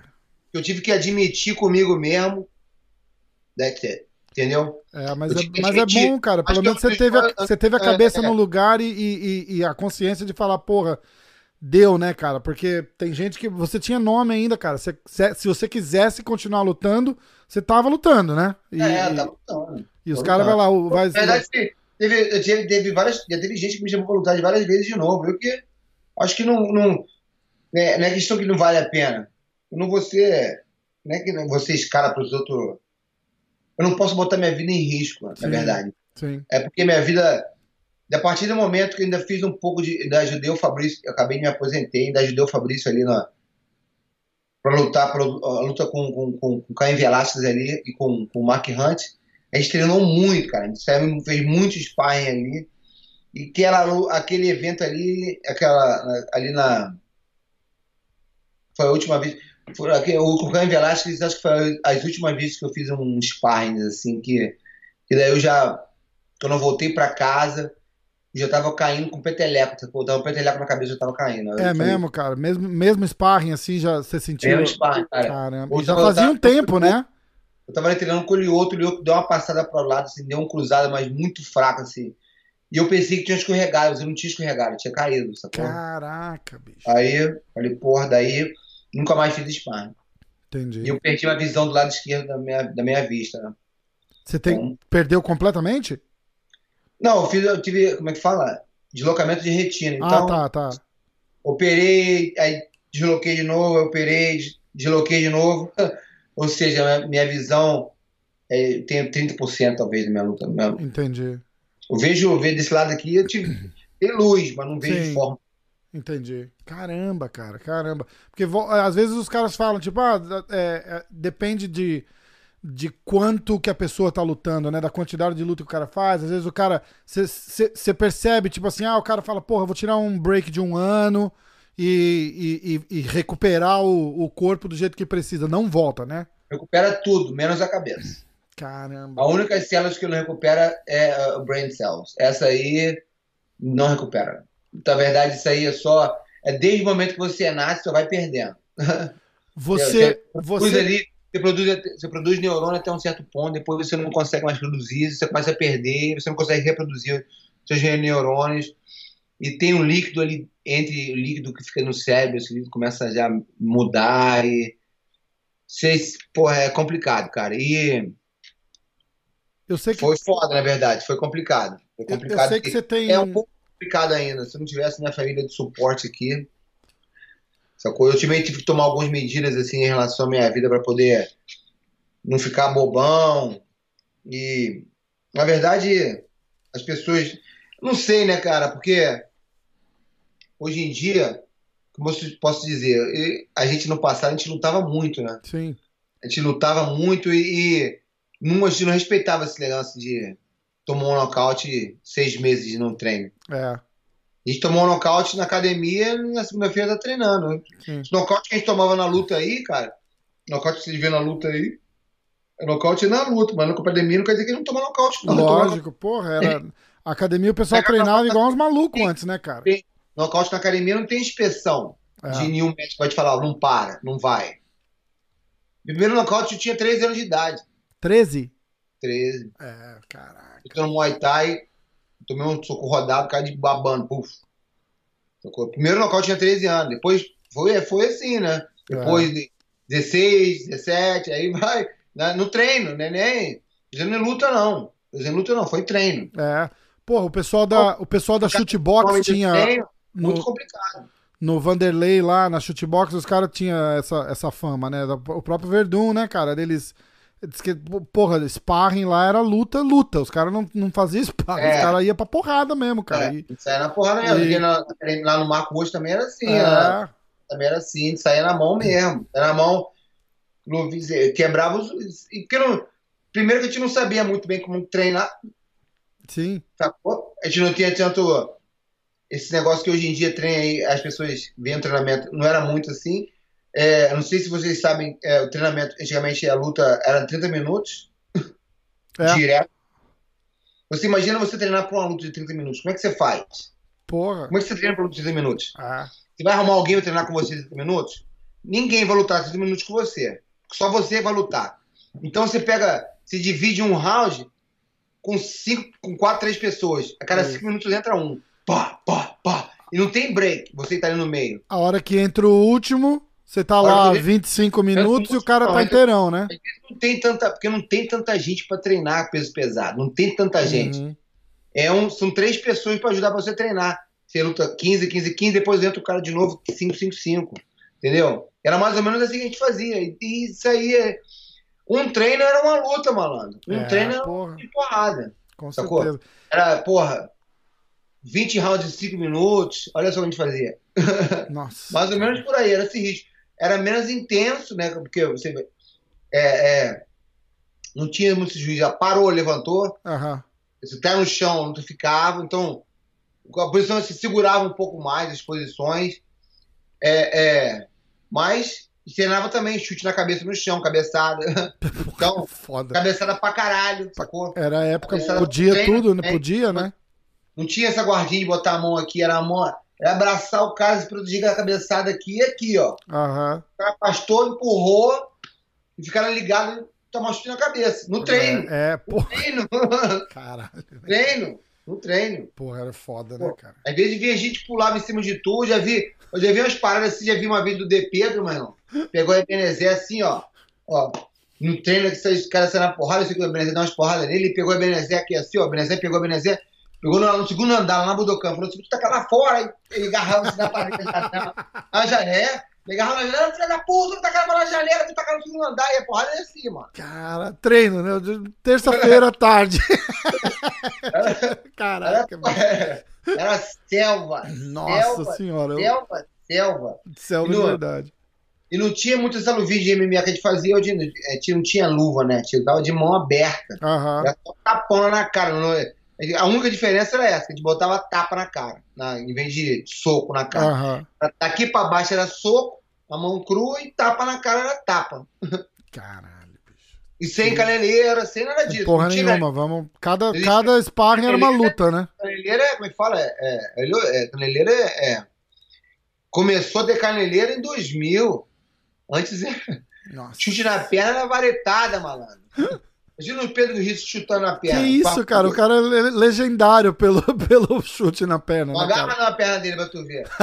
eu tive que admitir comigo mesmo. That's it. Entendeu? É, mas, é, mas é bom, cara. Pelo menos você teve, a, você teve a cabeça é. no lugar e, e- e a consciência de falar, porra, deu, né, cara? Porque tem gente que. Você tinha nome ainda, cara. Você- se, se você quisesse continuar lutando, você tava lutando, né? E, é, e- tá lutando. e os caras vai lá, o- vai. Na verdade, teve, eu tive, teve várias, já teve gente que me chamou pra lutar várias vezes de novo. Eu que acho que não, não, né, não é questão que não vale a pena. Eu não vou ser, não é que ser escala para os outros. Eu não posso botar minha vida em risco, Sim. na verdade. Sim. É porque minha vida, a partir do momento que eu ainda fiz um pouco de, ainda ajudei o Fabrício, eu acabei de me aposentei, ainda ajudei o Fabrício ali na para lutar, pra, a luta com, com, com, com o Caio Velasquez ali e com, com o Mark Hunt. A gente treinou muito, cara. A gente fez muito sparring ali. E aquela, aquele evento ali, aquela, ali na. Foi a última vez. Aquele- o com o Caio Velasquez, acho que foi as últimas vezes que eu fiz um sparring, assim, que, que daí eu já. Quando eu voltei pra casa, já tava caindo com peteleco. Eu tava um peteleco na cabeça, eu tava caindo. Eu É falei, mesmo, cara. Mesmo, mesmo sparring assim, já você sentiu. Mesmo sparring, cara. Caramba. E já tava- fazia um tava- tempo, né? Eu tava treinando com o Lioto, o Lioto deu uma passada pro lado, assim, deu uma cruzada, mas muito fraca, assim. E eu pensei que tinha escorregado, mas eu não tinha escorregado, eu tinha caído, sacou? Caraca, bicho. Aí, falei, porra, daí nunca mais fiz sparring. Entendi. E eu perdi a visão do lado esquerdo da minha, da minha vista, né? Você tem, Então- perdeu completamente? Não, eu, fiz, eu tive, como é que fala? Deslocamento de retina. Então, ah, tá, tá. operei, aí desloquei de novo, operei, des- desloquei de novo. Ou seja, minha- minha visão, é, eu tenho 30% talvez da minha luta. Minha- Entendi. Eu vejo, eu vejo desse lado aqui, eu tive, tem luz, mas não vejo Sim. forma. Entendi. Caramba, cara, caramba. Porque vo- às vezes os caras falam, tipo, ah, é, é, depende de, de quanto que a pessoa tá lutando, né? Da quantidade de luta que o cara faz. Às vezes o cara. Você percebe, tipo assim, ah, o cara fala, porra, vou tirar um break de um ano e, e, e- e recuperar o, o corpo do jeito que precisa. Não volta, né? Recupera tudo, menos a cabeça. Caramba. A única célula que não recupera é o brain cells. Essa aí não recupera. Na verdade, isso aí é só. É desde o momento que você nasce, você vai perdendo. Você. Produz você ali, você produz, você produz neurônio até um certo ponto, depois você não consegue mais produzir, você começa a perder, você não consegue reproduzir seus neurônios. E tem um líquido ali, entre o líquido que fica no cérebro, esse líquido começa a já mudar e. Vocês, porra, é complicado, cara. E eu sei que, foi foda, na verdade, foi complicado. Foi eu, eu complicado. sei que você tem. É um pouco complicado ainda. Se não tivesse minha família de suporte aqui, sacou? Eu também tive que tomar algumas medidas assim em relação à minha vida para poder não ficar bobão. E, na verdade, as pessoas. Não sei, né, cara? Porque hoje em dia, como eu posso dizer, a gente no passado a gente lutava muito, né? Sim. A gente lutava muito e, e não, a gente não respeitava esse negócio de tomar um nocaute seis meses no treino. É. A gente tomou um nocaute na academia e na segunda-feira tá treinando. Sim. Os nocaute que a gente tomava na luta aí, cara, nocaute que vocês vê na luta aí, é nocaute na luta, mas na academia não quer dizer que não toma nocaute, não. Lógico, porra, era. A academia o pessoal treinava igual uns malucos antes, né, cara? Nocaute na academia não tem inspeção É. de nenhum médico pode falar, não para, não vai. Meu primeiro nocaute eu tinha 13 anos de idade. 13? 13. É, caraca. Eu tô no Muay Thai, tomei um soco rodado, caí de babando, puf. Primeiro nocaute tinha 13 anos, depois foi, foi assim, né? Depois de 16, 17, aí vai. né? No treino, né? Nem. Não é luta, não. Não é luta, não, foi treino. É. Porra, o pessoal da, o pessoal da Shootbox tinha. treino, muito No, complicado. no Vanderlei lá, na Shootbox, os caras tinham essa, essa fama, né? O próprio Verdun, né, cara? Deles. Diz que, porra, sparring lá era luta, luta. Os caras não, não faziam sparring, É. os caras iam pra porrada mesmo, cara. É, E- saia na porrada mesmo. E- na- lá no Marco Roxo também era assim, né? é, Também era assim, saía na mão mesmo. Saía na mão, no, quebrava os. Porque não, primeiro que a gente não sabia muito bem como treinar, sim. sacou? A gente não tinha tanto. Esse negócio que hoje em dia treina aí, as pessoas veem o treinamento, não era muito assim. É, eu não sei se vocês sabem, é, o treinamento, antigamente a luta era 30 minutos, É. direto. Você imagina você treinar para uma luta de 30 minutos. Como é que você faz? Porra. Como é que você treina para uma luta de 30 minutos? Ah, Você vai arrumar alguém para treinar com você 30 minutos? Ninguém vai lutar 30 minutos com você. Só você vai lutar. Então você pega, você divide um round com cinco, com quatro, três pessoas. A cada Isso. cinco minutos entra um. Pá, pá, pá. E não tem break. Você tá ali no meio. a hora que entra o último, você tá lá que ele- 25 minutos e o cara tá inteirão, né? Não tem tanta, porque não tem tanta gente para treinar peso pesado. Não tem tanta gente. Uhum. É um, são três pessoas para ajudar você a treinar. Você luta 15, 15, 15, depois entra o cara de novo 5, 5, 5. Entendeu? Era mais ou menos assim que a gente fazia. E e isso aí é. Um treino era uma luta, malandro. Um É, treino era porra, de porrada. com sacou? certeza. Era, porra, 20 rounds de 5 minutos. Olha só o que a gente fazia. Nossa. Mais ou menos por aí, era esse ritmo. Era menos intenso, né? Porque você. É, é, não tinha muito juiz. Já parou, levantou. Aham. Você tá no chão, tu ficava, então a posição se segurava um pouco mais as posições. É, é, mas treinava também chute na cabeça no chão, cabeçada. Então, Foda. cabeçada pra caralho, sacou? Era a época, Cabeçada podia treino, tudo, né? Podia, né? Não tinha essa guardinha de botar a mão aqui, era a mão. Era abraçar o cara, proteger com a cabeçada aqui e aqui, ó. Aham. O cara empurrou e ficaram ligados e tomar chute na cabeça. No treino. É, é, porra, Treino. caralho. treino. No treino. Porra, era foda, né, cara? Às vezes via gente pulava em cima de tu, já vi, eu já vi umas paradas assim, já vi uma vez do De Pedro, mano. Pegou a Ebenezer assim, ó. Ó, no treino que esse cara saiu na porrada, eu sei que o Ebenezer dá umas porradas nele, ele pegou a Ebenezer aqui assim, ó. O Ebenezer pegou a Ebenezer, pegou no, no segundo andar, lá na Budokan, falou assim: tu tá lá fora, aí ele agarrava assim na parede, ah, já é. Ele agarrava na janela, filha da puta, tu tá cara na janela, tu tá cara no segundo andar, e a porrada é assim, mano. Cara, treino, né? Terça-feira à tarde. Caraca, mano. Era, era selva, Nossa selva, senhora. Eu... selva, selva. Céu de verdade. E não tinha muito essa luvinha de MMA que a gente fazia, hoje, é, tinha- não tinha luva, né? Tinha, tava de mão aberta. Aham. Era só tapão na cara. não- a única diferença era essa, que a gente botava tapa na cara, na- em vez de soco na cara. Aham. Daqui pra baixo era soco, a mão crua e tapa na cara era tapa. Caralho, bicho. E sem caneleira, sem nada disso. Porra tinha nenhuma, vamos. Cada, cada sparring era uma luta, né? Caneleira é, como é que fala? É, é, ele- é, caneleira é, é- Começou a ter caneleira em 2000. Antes era Nossa. chute na perna era varetada, malandro. Imagina o Pedro Rizzo chutando Que perna. isso, Papo cara? O cara é le- legendário pelo, pelo chute na perna, Não né, agarra cara? na perna dele pra tu ver.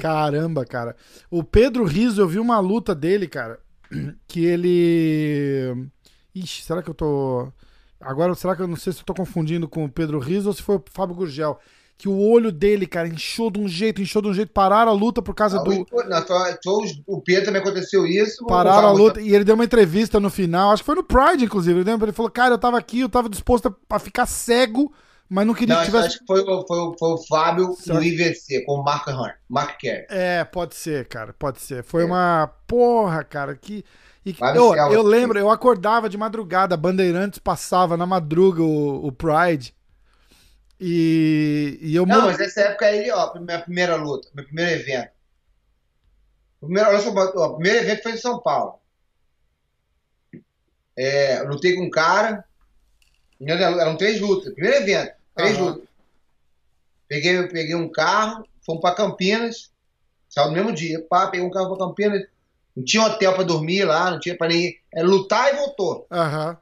Caramba, cara. O Pedro Rizzo, eu vi uma luta dele, cara, que ele. Ixi, será que eu tô. Agora, será que eu não sei se eu tô confundindo com o Pedro Rizzo ou se foi o Fábio Gurgel? Que o olho dele, cara, inchou de um jeito, inchou de um jeito, pararam a luta por causa Ah, do. o- na shows- o Pedro também aconteceu isso. Pararam a luta e ele deu uma entrevista no final, acho que foi no Pride, inclusive. Ele, lembra? ele falou, cara, eu tava aqui, eu tava disposto a, ficar cego, mas não queria Não, que tivesse. acho que foi, o- foi, foi o Fábio Será no IVC, com o Mark Hunt, Mark Kerr. É, pode ser, cara, pode ser. Foi É. uma porra, cara, que. E, eu, eu você. lembro, eu acordava de madrugada, Bandeirantes passava na madruga o, o Pride. E, e eu Não, mas essa época aí, ó, minha primeira luta, meu primeiro evento. O primeiro, olha só, ó, o primeiro evento foi em São Paulo. É, eu lutei com um cara. Eram três lutas. Primeiro evento, três Aham. lutas. Peguei, peguei um carro, fomos para Campinas. Saiu no mesmo dia. Pá, peguei um carro para Campinas. Não tinha hotel para dormir lá, não tinha para ninguém. É lutar e voltou. Aham.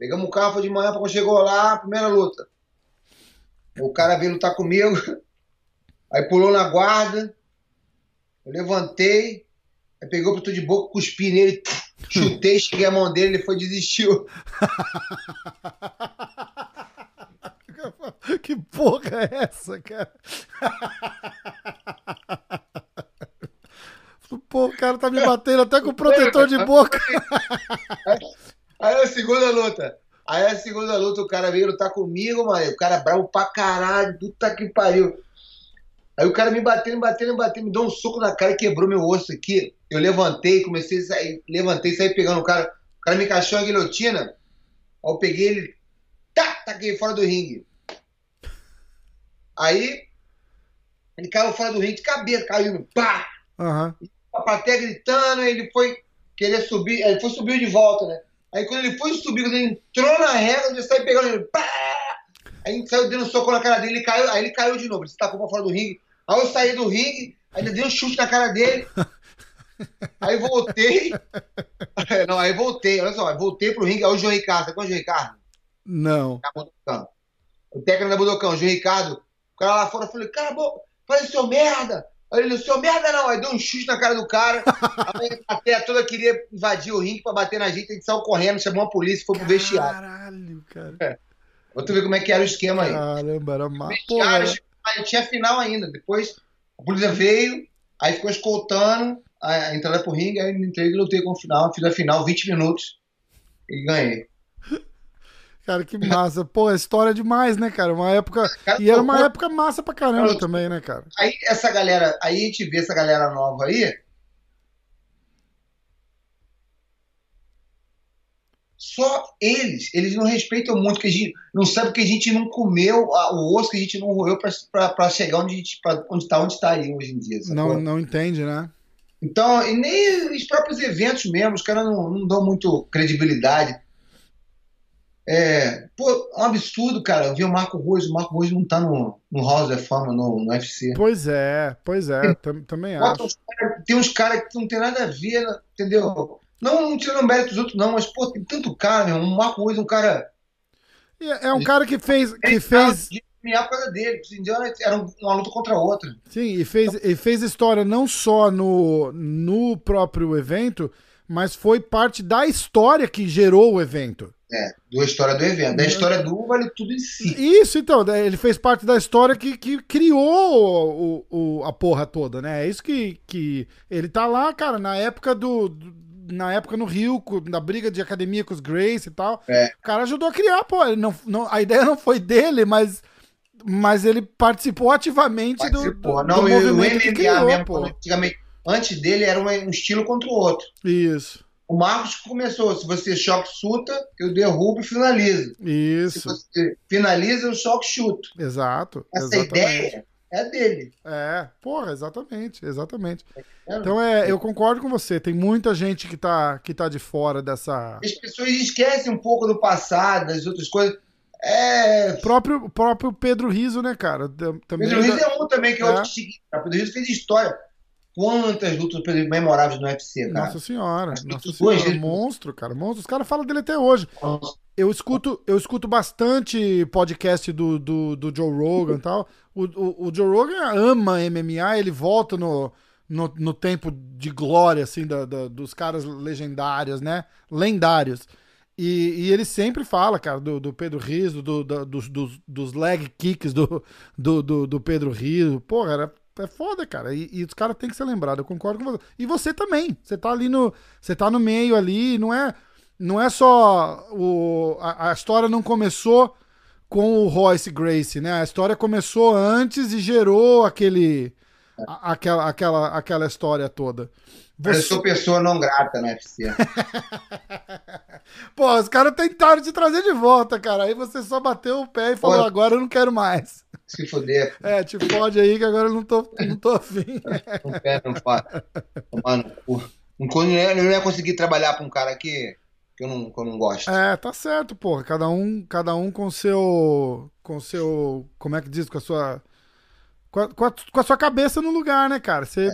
Pegamos o carro foi de manhã, quando chegou lá, primeira luta. O cara veio lutar comigo, aí pulou na guarda, eu levantei, aí pegou pro tudo de boca, cuspi nele, chutei, cheguei a mão dele, ele foi desistiu. Que porra é essa, cara? Pô, o cara tá me batendo até com protetor de boca. Segunda luta. Aí a segunda luta, o cara veio lutar comigo, mano. O cara é bravo pra caralho, puta que pariu. Aí o cara me bateu, me bateu, me bateu, me deu um soco na cara e quebrou meu osso aqui. Eu levantei, comecei a sair, levantei, saí pegando o cara. O cara me encaixou a guilhotina. Aí eu peguei ele, tá, taquei fora do ringue. Aí ele caiu fora do ringue de cabeça, caiu, pá! Aham. a plateia gritando, ele foi querer subir, ele foi subir de volta, né? Aí quando ele foi subir, quando ele entrou na régua, ele saiu pegando ele, pá! Aí saiu dando um soco na cara dele, ele caiu, aí ele caiu de novo, ele se tacou pra fora do ringue. Aí eu saí do ringue, ainda dei um chute na cara dele. Aí voltei. Não, aí voltei, olha só, voltei pro ringue, aí o João Ricardo, sabe qual é o João Ricardo? Não. O técnico da Budocão, o João Ricardo, o cara lá fora, eu falei, cara, bom, falei, seu merda! Aí ele, seu merda não, aí deu um chute na cara do cara, aí a plateia toda queria invadir o ringue pra bater na gente, a gente saiu correndo, chamou a polícia, foi pro vestiário. Caralho, cara. Pra tu ver como é que era o esquema aí. Caramba, era uma. Vestiário, aí tinha final ainda, depois a polícia veio, aí ficou escoltando a, entrada pro ringue, aí entrei e lutei com o final, fiz a final, 20 minutos, e ganhei. Cara, que massa. Pô, história demais, né, cara? Uma época. Cara, E era uma pô, época massa pra caramba Cara, também, né, cara? Aí essa galera, aí a gente vê essa galera nova aí. Só eles, eles não respeitam muito, que a gente não sabe que a gente não comeu o osso que a gente não roeu pra- pra pra chegar onde a gente, pra, onde tá, onde tá aí hoje em dia. Não, não entende, né? Então, e nem os próprios eventos mesmo, os caras não, não dão muito credibilidade. É, pô, é um absurdo, cara. Eu vi o Marco Ruiz, o Marco Ruiz não tá no, no House da Fama, no, no UFC. Pois é, pois é. tam- também acho. uns cara- tem uns caras que não tem nada a ver, entendeu? Não, não tirando mérito dos outros, não, mas, pô, tem tanto cara, meu. O Marco Ruiz é um cara. É é um cara que fez. Que fez por causa dele. Era um- uma luta contra a outra. sim, e fez, e fez história não só no, no próprio evento, mas foi parte da história que gerou o evento. É, da história do evento. Da história do vale tudo em si. Isso, então, daí ele fez parte da história que, que criou o, o- a porra toda, né? É isso que, que ele tá lá, cara, na época do. do- na época no Rio, na briga de academia com os Grace e tal. É. O cara ajudou a criar, pô. Não, não, a ideia não foi dele, mas, mas ele participou ativamente do, do, Participou. do Não, e o movimento que MMA criou, mesmo, pô. antigamente, antes dele era um estilo contra o outro. Isso, O Marcos começou, se você choque chuta, eu derrubo e finalizo. Se isso. você finaliza, eu choque chuto. Exato. Essa exatamente. ideia é dele. É, porra, exatamente, exatamente. É. Então é, eu concordo com você. Tem muita gente que tá, que tá de fora dessa. As pessoas esquecem um pouco do passado, das outras coisas. É. O próprio, próprio Pedro Riso, né, cara? Tam- Também Pedro Rios é um também que é É. outro seguinte. Pedro Rios fez história. Quantas lutas memoráveis no UFC, cara? Nossa senhora, nossa senhora, monstro, cara, monstro. Os caras falam dele até hoje. Eu escuto, eu escuto bastante podcast do, do, do Joe Rogan e tal. O, o, o Joe Rogan ama MMA, ele volta no, no, no tempo de glória, assim, da, da- dos caras legendários, né? Lendários. E, e ele sempre fala, cara, do, do Pedro Riso, do, do, dos, dos, leg kicks do, do, do, do Pedro Riso. Pô, era, é foda, cara. E, e os caras têm que ser lembrados, eu concordo com você. E você também. Você tá ali no. Você tá no meio ali, não é. Não é só. O, a, a história não começou com o Royce Grace, né? A história começou antes e gerou aquele. a- aquela, aquela, aquela história toda. Eu Você- sou pessoa não grata no UFC. Pô, os caras tentaram te trazer de volta, cara. Aí você só bateu o pé e falou: Pô. agora eu não quero mais. Se fuder, É, te fode aí que agora eu não tô, não tô afim. não quero, não faço. Tomar no cu. Eu não ia conseguir trabalhar pra um cara que, que, eu, não, que eu não gosto. É, tá certo, porra. Cada um, cada um com seu. Com seu. Como é que diz? Com a sua. Com a, com a- com a sua cabeça no lugar, né, cara? Você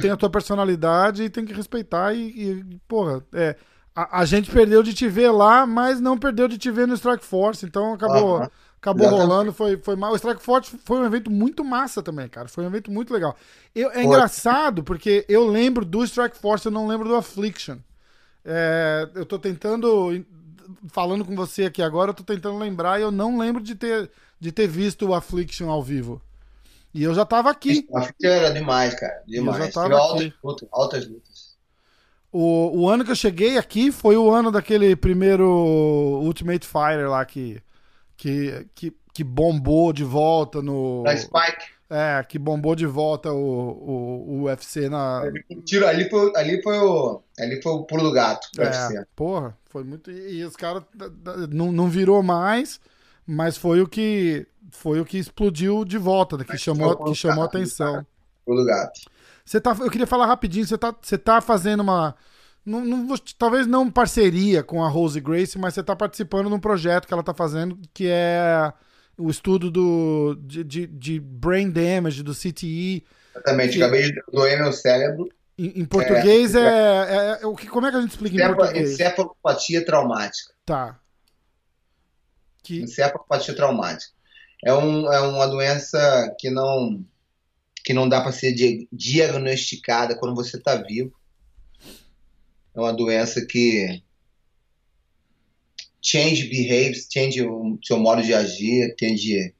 tem a tua personalidade e tem que respeitar e, e, porra, é. A, a gente perdeu de te ver lá, mas não perdeu de te ver no Strike Force, então acabou. Acabou Exatamente. rolando, foi, foi mal. O Strike Force foi um evento muito massa também, cara. Foi um evento muito legal. Eu- é Foi. engraçado, porque eu lembro do Strike Force, eu não lembro do Affliction. É, eu tô tentando. Falando com você aqui agora, eu tô tentando lembrar e eu não lembro de ter, de ter visto o Affliction ao vivo. E eu já tava aqui. A fita era demais, cara. Demais. Eu já tava altas lutas, altas lutas. O, o ano que eu cheguei aqui foi o ano daquele primeiro Ultimate Fighter lá que, que, que, que bombou de volta no. Na Spike. É, que bombou de volta o, o, o UFC na. Tiro, ali, foi, ali, foi o, ali foi o pulo do gato do UFC. É, porra, foi muito. E, e os caras da- da- não, não virou mais, mas foi o que foi o que explodiu de volta, né, que Mas chamou, que chamou cara, atenção. Pulo do gato. Você tá, eu queria falar rapidinho, você tá, você tá fazendo uma. Não, não talvez não parceria com a Rose Grace, mas você tá participando de um projeto que ela tá fazendo, que é o estudo do, de, de, de brain damage, do CTE. Exatamente. Que- Acabei de doer meu cérebro. Em, em português é, é- é- o que, Como é que a gente explica em Encefalo- português? Encefalopatia traumática. Tá. Que, Encefalopatia traumática. É, um, é uma doença que não, que não dá para ser di- diagnosticada quando você está vivo. É uma doença que change behaves, change o seu modo de agir, change,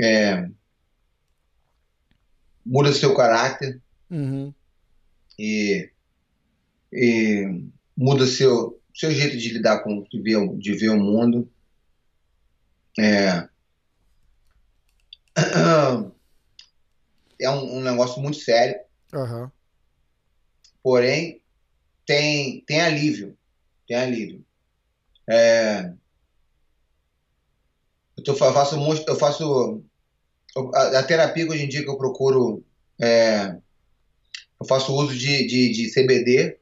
é, muda seu caráter Uhum. e, e muda seu seu jeito de lidar com de ver, o- de ver o mundo é é um, um negócio muito sério Aham. porém tem tem alívio tem alívio é, eu, tô, faço eu faço a, a terapia hoje em dia que eu procuro é, eu faço uso de, de, de CBD.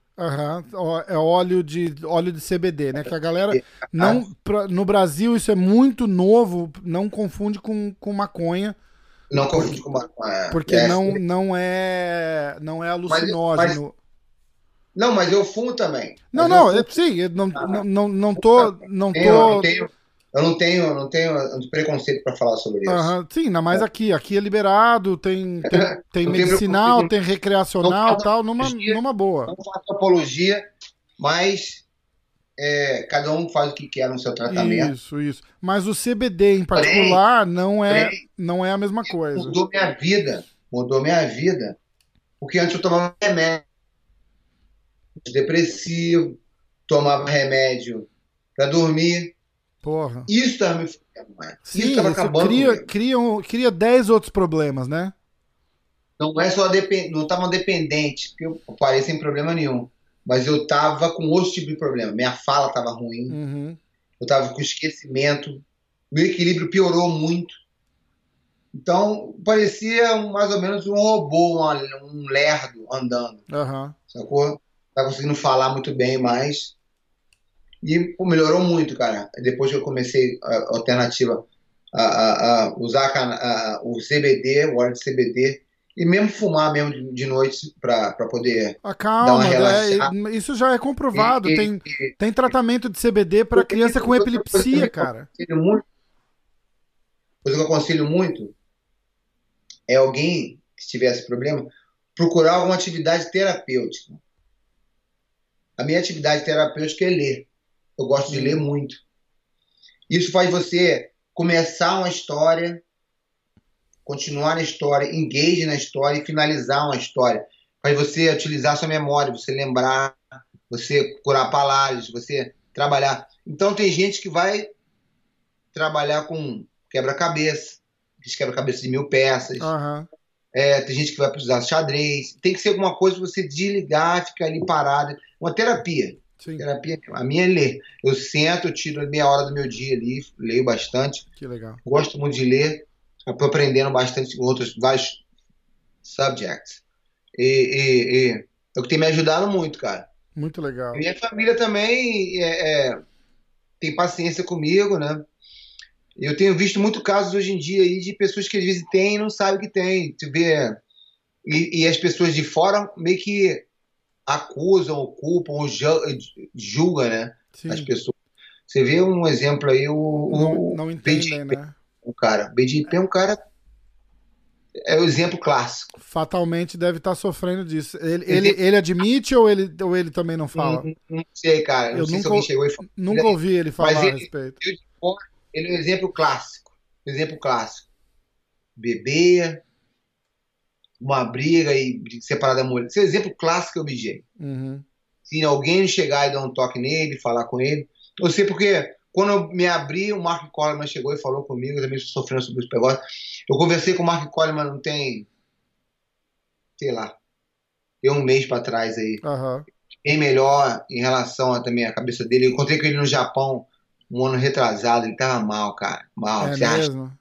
Ó, É óleo de, óleo de CBD, né? Que a galera. É. Não, pra- no Brasil isso é muito novo, não confunde com, com maconha, não confunde com uma, uma- porque é, não, não é não é alucinógeno. Não, mas eu fumo também. Não, Mas não, eu é, sim, eu não, Ah. não, não, não tô. Não fumo, eu não tô. tenho, eu não tenho, eu não tenho preconceito para falar sobre isso. Aham, sim, ainda mais aqui. Aqui é liberado, tem, tem, tem medicinal, tem recreacional fala tal, numa, numa boa. Não faço apologia, mas é, cada um faz o que quer no seu tratamento. Isso, isso. Mas o CBD em particular não é, não é a mesma coisa. Mudou minha vida, mudou minha vida, porque antes eu tomava remédio depressivo, tomava remédio para dormir. Porra. Isso me fudendo, mano. Isso Sim, isso acabando cria, comigo. cria, um- cria 10 outros problemas, né? Não é só depen... não estavam dependente, porque eu parei sem problema nenhum. Mas eu tava com outro tipo de problema. Minha fala estava ruim, Uhum. eu tava com esquecimento, meu equilíbrio piorou muito. Então, parecia mais ou menos um robô, um, um lerdo andando, Aham. sacou? Tá conseguindo falar muito bem mais. E pô, melhorou muito, cara. Depois que eu comecei a alternativa a, a- a usar a o CBD, o óleo de CBD, e mesmo fumar mesmo de, de noite para poder Ah, calma, uma né? relaxada. isso já é comprovado. E- e- tem, tem tratamento de CBD para criança com epilepsia, cara. muito, coisa que eu aconselho muito é alguém que tivesse problema procurar alguma atividade terapêutica. A minha atividade terapêutica é ler. Eu gosto de ler muito. Isso faz você começar uma história, continuar na história, engage na história e finalizar uma história. Faz você utilizar sua memória, você lembrar, você curar palavras, você trabalhar. Então tem gente que vai trabalhar com quebra-cabeça, quebra-cabeça de mil peças. Aham. É, tem gente que vai precisar de xadrez. Tem que ser alguma coisa pra você desligar, ficar ali parado. Uma terapia. Sim, Terapia. A minha é ler. Eu sento, eu tiro meia hora do meu dia ali, leio bastante. que legal. Gosto muito de ler. Estou aprendendo bastante com outros vários subjects. E, e- e é o que tem me ajudado muito, cara. Muito legal. Minha família também é, é, tem paciência comigo, né? Eu tenho visto muito casos hoje em dia aí de pessoas que às vezes têm e não sabem que tem. Tu vê, e, e as pessoas de fora meio que acusam, ou culpam, ou ju- julgam, né? Sim. As pessoas. Você vê um exemplo aí, o, Não, não entendem, né? o cara. BJP é um cara. É o exemplo clássico. Fatalmente deve estar sofrendo disso. Ele, ele, ele admite ou ele, ou ele também não fala? Não, não sei, cara. Não Eu sei se nunca- alguém chegou e falou. Nunca ouvi ele falar Mas a ele- respeito. eu ele é um exemplo clássico. Exemplo clássico. Beber, uma briga e separar da mulher. Esse é o exemplo clássico é o BJ. Uhum. Se alguém chegar e dar um toque nele, falar com ele. Eu sei porque quando eu me abri, o Mark Coleman chegou e falou comigo, eu também estou sofrendo sobre os pegóis. Eu conversei com o Mark Coleman não tem, sei lá, tem um mês para trás aí. Aham. bem melhor em relação a, também à cabeça dele. Eu encontrei com ele no Japão um ano retrasado, ele tava mal, cara. Mal, É você acha? mesmo?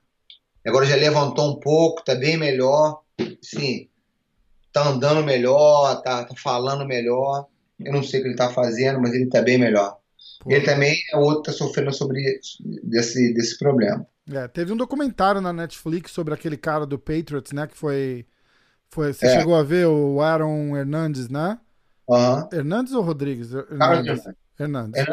Agora já levantou um pouco, tá bem melhor. Sim, tá andando melhor, tá, tá falando melhor. Eu não sei o que ele tá fazendo, mas ele tá bem melhor. Pô. Ele também é outro que tá sofrendo sobre desse, desse problema. É, teve um documentário na Netflix sobre aquele cara do Patriots, né? Que foi. foi você É. chegou a ver o Aaron Hernandes, né? Aham. Hernandes ou Rodrigues? Cara, Hernandes. Hernandes.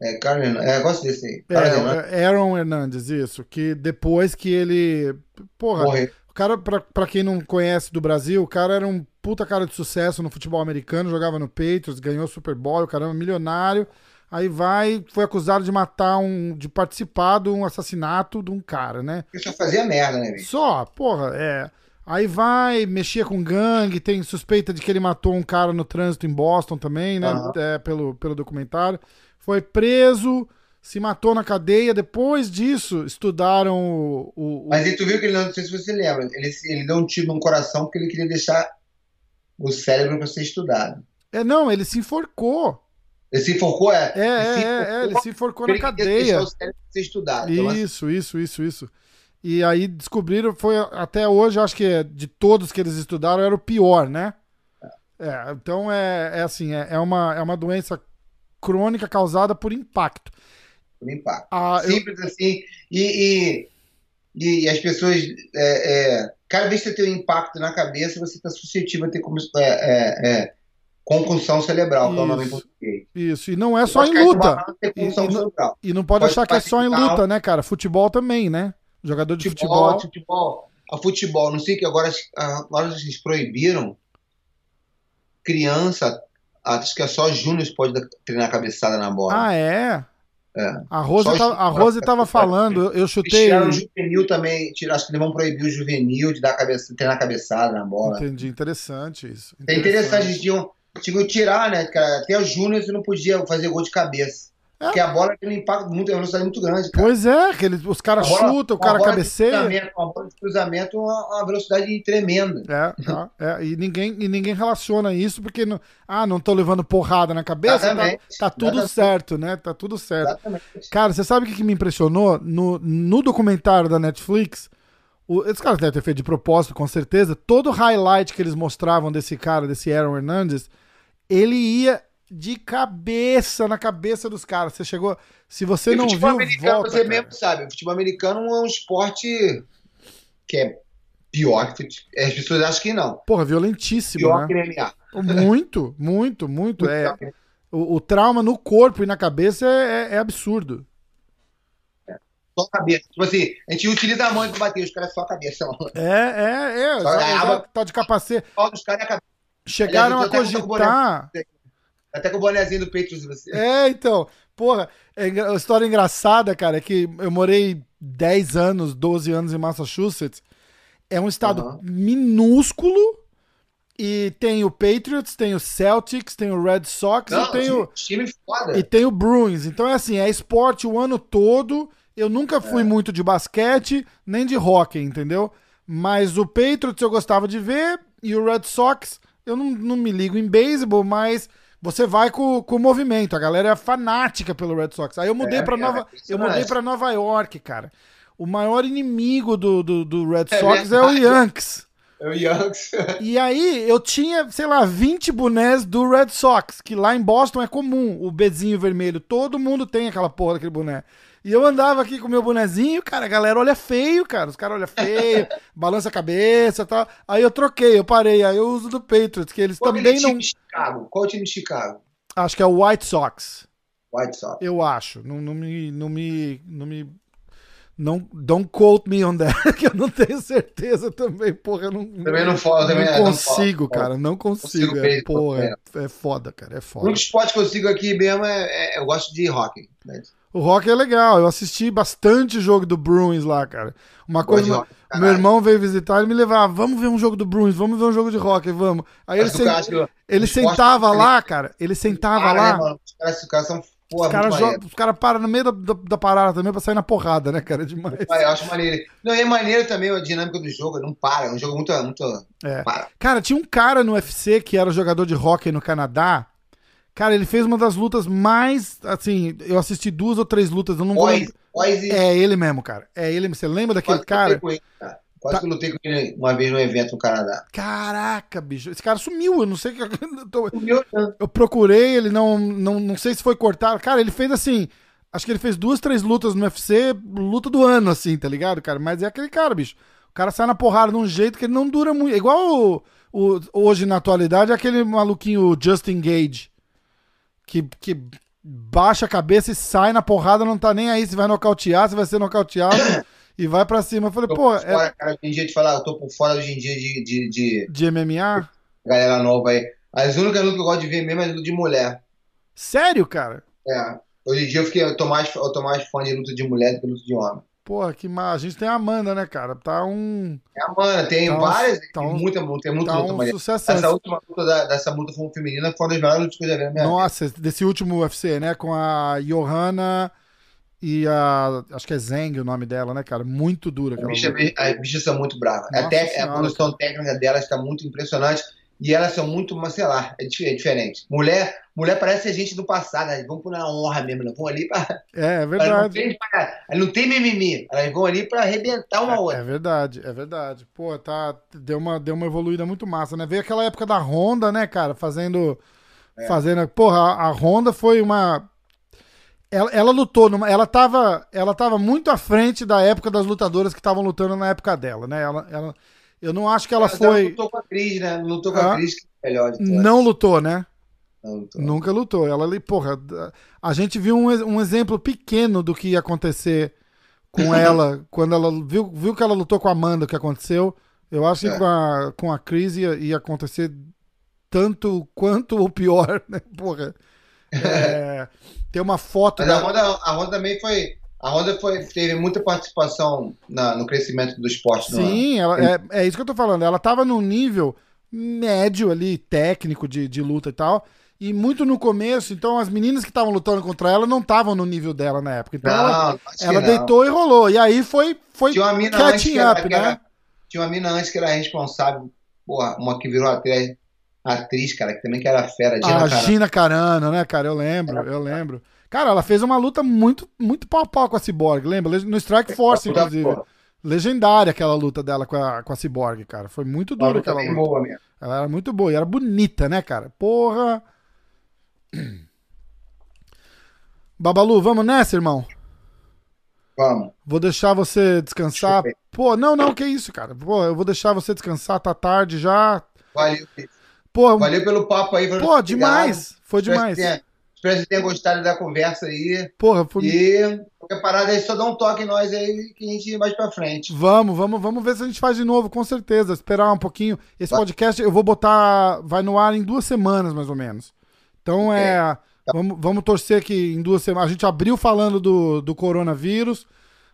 É, cara, é, gosto desse aí. Cara, É, Aaron Hernandes, isso. Que depois que ele. Porra, morrer. o cara, pra, pra quem não conhece do Brasil, o cara era um puta cara de sucesso no futebol americano, jogava no Patriots, ganhou Super Bowl, o caramba, milionário. Aí vai, foi acusado de matar um. de participar de um assassinato de um cara, né? Ele só fazia merda, né, bicho? Só, porra, é. Aí vai, mexia com gangue, tem suspeita de que ele matou um cara no trânsito em Boston também, né? Aham. É, pelo, pelo documentário. Foi preso, se matou na cadeia. Depois disso, estudaram o. o- Mas aí tu viu que ele, não sei se você lembra, ele, ele deu um tiro no coração porque ele queria deixar o cérebro para ser estudado. É, não, ele se enforcou. Ele se enforcou, é? É, é, ele se é, é, enforcou ele se enforcou na porque ele queria cadeia. deixar o cérebro pra ser estudado. Então, assim, Isso, isso, isso, isso. E aí descobriram, foi até hoje, acho que é, de todos que eles estudaram, era o pior, né? É, então é, é assim, é, é uma, é uma doença crônica causada por impacto. por impacto. Ah, eu- Simples assim. E, e, e as pessoas. É, é, cada vez que você tem um impacto na cabeça, você está suscetível a ter como, é, é, é, concussão cerebral, que é o nome em Isso. português. isso, e não é só em de luta. e E- não-. E não pode, Pode achar que é só em luta, né, cara? Futebol também, né? Jogador de Futebol, futebol. futebol, a futebol, não sei que agora, agora eles proibiram criança, acho que é só Júnior pode treinar cabeçada na bola. Ah, é? É. A Rose, Só tava, a Rose tava falando, eu, chutei. tiraram o juvenil também, acho que eles vão proibir o juvenil de dar cabeça, treinar cabeçada na bola. Entendi, interessante isso. É interessante, eles tinham, tinham que tirar, né, cara? Até o Júnior não podia fazer gol de cabeça. É. Porque a bola tem um impacto muito, é uma velocidade muito grande, cara. Pois é, que eles, os caras chutam, o cara cabeceia. Uma bola de cruzamento é uma, uma velocidade tremenda. É, tá, é, e, ninguém, e ninguém relaciona isso porque não, ah, não tô levando porrada na cabeça, tá, tá tudo exatamente. certo, né? Tá tudo certo. Exatamente. Cara, você sabe o que, que me impressionou? No, no documentário da Netflix, o, esses caras devem ter feito de propósito, com certeza. Todo highlight que eles mostravam desse cara, desse Aaron Hernandez, ele ia de cabeça na cabeça dos caras. Você chegou. Se você E não futebol viu, americano, volta. você cara. mesmo sabe, o futebol americano é um esporte que é pior que fute- As pessoas acham que não. Porra, violentíssimo, Pior né? que MMA. Muito, muito, muito. É, Pior que- o, o trauma no corpo e na cabeça é, é- é absurdo. Só a cabeça. Tipo assim, a gente utiliza a mão pra bater, os caras só a cabeça. É, é, é. Só Só, a aba- tá de capacete. Só dos caras é a cabeça. Chegaram a Aliás, com cogitar. Até com o bonezinho do Patriots você. É, então. Porra, é a história engraçada, cara, é que eu morei 10 anos, 12 anos em Massachusetts. É um estado Aham. minúsculo e tem o Patriots, tem o Celtics, tem o Red Sox Não, e tem o, time, foda. e tem o Bruins. Então é assim, é esporte o ano todo. Eu nunca fui muito de basquete, nem de hockey, entendeu? Mas o Patriots eu gostava de ver e o Red Sox, eu não, não me ligo em beisebol, mas você vai com, com o movimento. A galera é fanática pelo Red Sox. Aí eu mudei É, pra é, Nova, eu impressionante. mudei para Nova York, cara. O maior inimigo do, do, do Red É Sox é o verdade. Yankees. É o Yankees. E aí eu tinha, sei lá, 20 bonés do Red Sox, que lá em Boston é comum, o bezinho vermelho. Todo mundo tem aquela porra daquele boné. E eu andava aqui com o meu bonezinho, cara, a galera olha feio, cara. Os caras olham feio, balança a cabeça e tal. Aí eu troquei, eu parei, aí eu uso do Patriots, que eles Qual também aquele não. Chicago? Qual o time de Chicago? Acho que é o White Sox. White Sox. Eu acho. Não, não me. Não me. Não me. Não, don't quote me on that, que eu não tenho certeza também, porra. Eu não, Também não também não é, não consigo, falo. cara, não consigo. Consigo é, porra, também, é, é foda, cara, é O foda. único esporte que eu sigo aqui mesmo é, é- eu gosto de hockey. né? O rock é legal, eu assisti bastante jogo do Bruins lá, cara. Uma de coisa, hockey, meu irmão veio visitar e me levava, vamos ver um jogo do Bruins, vamos ver um jogo de rock, vamos. Aí ele, cara, sen- ele sentava lá, cara, ele sentava Para, né, lá, mano? Os caras, os caras são porra, os caras os caras param no meio da, da, da parada também pra sair na porrada, né, cara, é demais. Ah, Eu acho maneiro. Não, é maneiro também a dinâmica do jogo, não para. É um jogo muito. muito É. para. Cara, tinha um cara no UFC que era jogador de hockey no Canadá. Cara, ele fez uma das lutas mais. Assim, eu assisti duas ou três lutas, eu não vou. Boys e. É ele mesmo, cara. É ele. Você lembra daquele quase que cara? com ele, cara. Quase Tá. que eu lutei com ele uma vez num evento no Canadá. Caraca, bicho. Esse cara sumiu. Eu não sei o que. meu, né? Eu procurei, ele não, não. Não sei se foi cortado. Cara, ele fez assim. Acho que ele fez duas, três lutas no UFC, luta do ano, assim, tá ligado, cara? Mas é aquele cara, bicho. O cara sai na porrada de um jeito que ele não dura muito. Igual o, o- hoje na atualidade, é aquele maluquinho Justin Gage. Que, que baixa a cabeça e sai na porrada, não tá nem aí se vai nocautear, se vai ser nocauteado e vai pra cima. Eu falei, pô, é fora, cara, hoje em dia de falar, eu tô por fora hoje em dia de, de, de de MMA? galera nova aí. As únicas lutas que eu gosto de ver mesmo é luta de mulher. Sério, cara? É. Hoje em dia eu, fiquei, eu, tô mais, eu tô mais fã de luta de mulher do que luta de homem. Porra, que mal. A gente tem a Amanda, né, cara? Tá um. É, mano, tem Tá um- várias, tá tem um- muita, tem muita Tá luta um mulher. sucesso. Essa última luta da, dessa luta feminina foi uma das melhores lutas que eu já vi na minha vida. Nossa, desse último UFC, né? Com a Johanna e a. Acho que é Zeng o nome dela, né, cara? Muito dura A bicha, luta. as bichas são muito bravas. Até a Senhora, produção técnica delas está muito impressionante. E elas são muito, mas sei lá, é é diferente. Mulher, mulher parece a gente do passado, elas vão uma honra mesmo, elas vão ali pra. É, é Elas não, verdade. tem, elas não tem mimimi, elas vão ali pra arrebentar uma É, outra. é verdade, é verdade. Pô, tá. Deu uma, deu uma evoluída muito massa, né? Veio aquela época da Honda, né, cara? Fazendo. É. Fazendo. Porra, a, a Honda foi uma. Ela, ela lutou, numa, ela, tava, ela tava muito à frente da época das lutadoras que estavam lutando na época dela, né? Ela, ela, eu não acho que ela Mas foi. lutou com a Cris, né? Lutou com Ah. a Cris, que é melhor todas. Não lutou, né? Não lutou. Nunca lutou. Ela ali, porra, a gente viu um, um exemplo pequeno do que ia acontecer com ela quando ela viu, viu que ela lutou com a Amanda, o que aconteceu. Eu acho que É. com a, com a Cris ia, ia acontecer tanto quanto ou pior, né? Porra. É, tem uma foto Mas a da. Honda, a Honda também foi. A Honda foi, teve muita participação na- no crescimento do esporte. ano. Sim, ela, é, é isso que eu tô falando. Ela tava num nível médio ali, técnico de, de luta e tal. E muito no começo, então as meninas que estavam lutando contra ela não estavam no nível dela na época. Então ela, Não, ela não. deitou e rolou. E aí foi, foi Tinha uma mina antes catching que era, up, que né? era- Tinha uma mina antes que era responsável, porra, uma que virou atriz, atriz cara, que também que era fera, Gina A Carano. Gina Carano, né, cara? Eu lembro, eu lembro. Cara, ela fez uma luta muito, muito pau a pau com a Cyborg, lembra? No Strike Force, Luta inclusive. Legendária aquela luta dela com a, com a Cyborg, cara. Foi muito dura aquela luta. boa mesmo. Ela era muito boa e era bonita, né, cara? Porra. Babalu, vamos nessa, irmão? Vamos. Vou deixar você descansar. Pô, não, não, que isso, cara. Pô, eu vou deixar você descansar, tá tarde já. Valeu. Pô, Valeu pelo papo aí. pô, demais. Foi demais. Espero que você tenha gostado da conversa aí. Porra, foi... E qualquer parada aí, só dá um toque em nós aí que a gente vai pra frente. Vamos, vamos, vamos ver se a gente faz de novo, com certeza. Esperar um pouquinho. Esse Vai. podcast eu vou botar. Vai no ar em duas semanas, mais ou menos. Então é. Vamos, vamos torcer que em duas semanas. A gente abriu falando do, do coronavírus.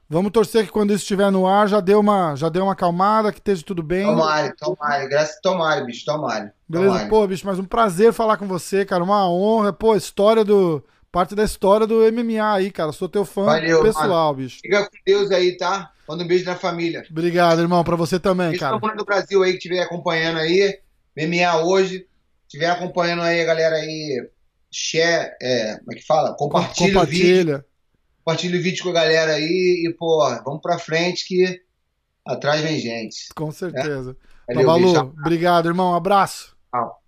Vamos torcer que quando isso estiver no ar já deu uma, já deu uma acalmada, que esteja tudo bem. Tomare, tomare, graças tomare, bicho, tomare. Beleza, tomare. pô, bicho, mas um prazer falar com você, cara. Uma honra, pô, história do. Parte da história do MMA aí, cara. Sou teu fã Valeu, pessoal, mano. bicho. Fica com Deus aí, tá? Manda um beijo na família. Obrigado, irmão, pra você também, Beijo cara. todo do Brasil aí que estiver acompanhando aí. MMA hoje. Estiver acompanhando aí a galera aí. Share, é, como é que fala? Compartilha, o vídeo. Compartilha. O vídeo com a galera aí. E, pô, vamos pra frente que atrás vem gente. Com certeza. Valeu, Babalu, beijo. obrigado, irmão. Um abraço. Tchau.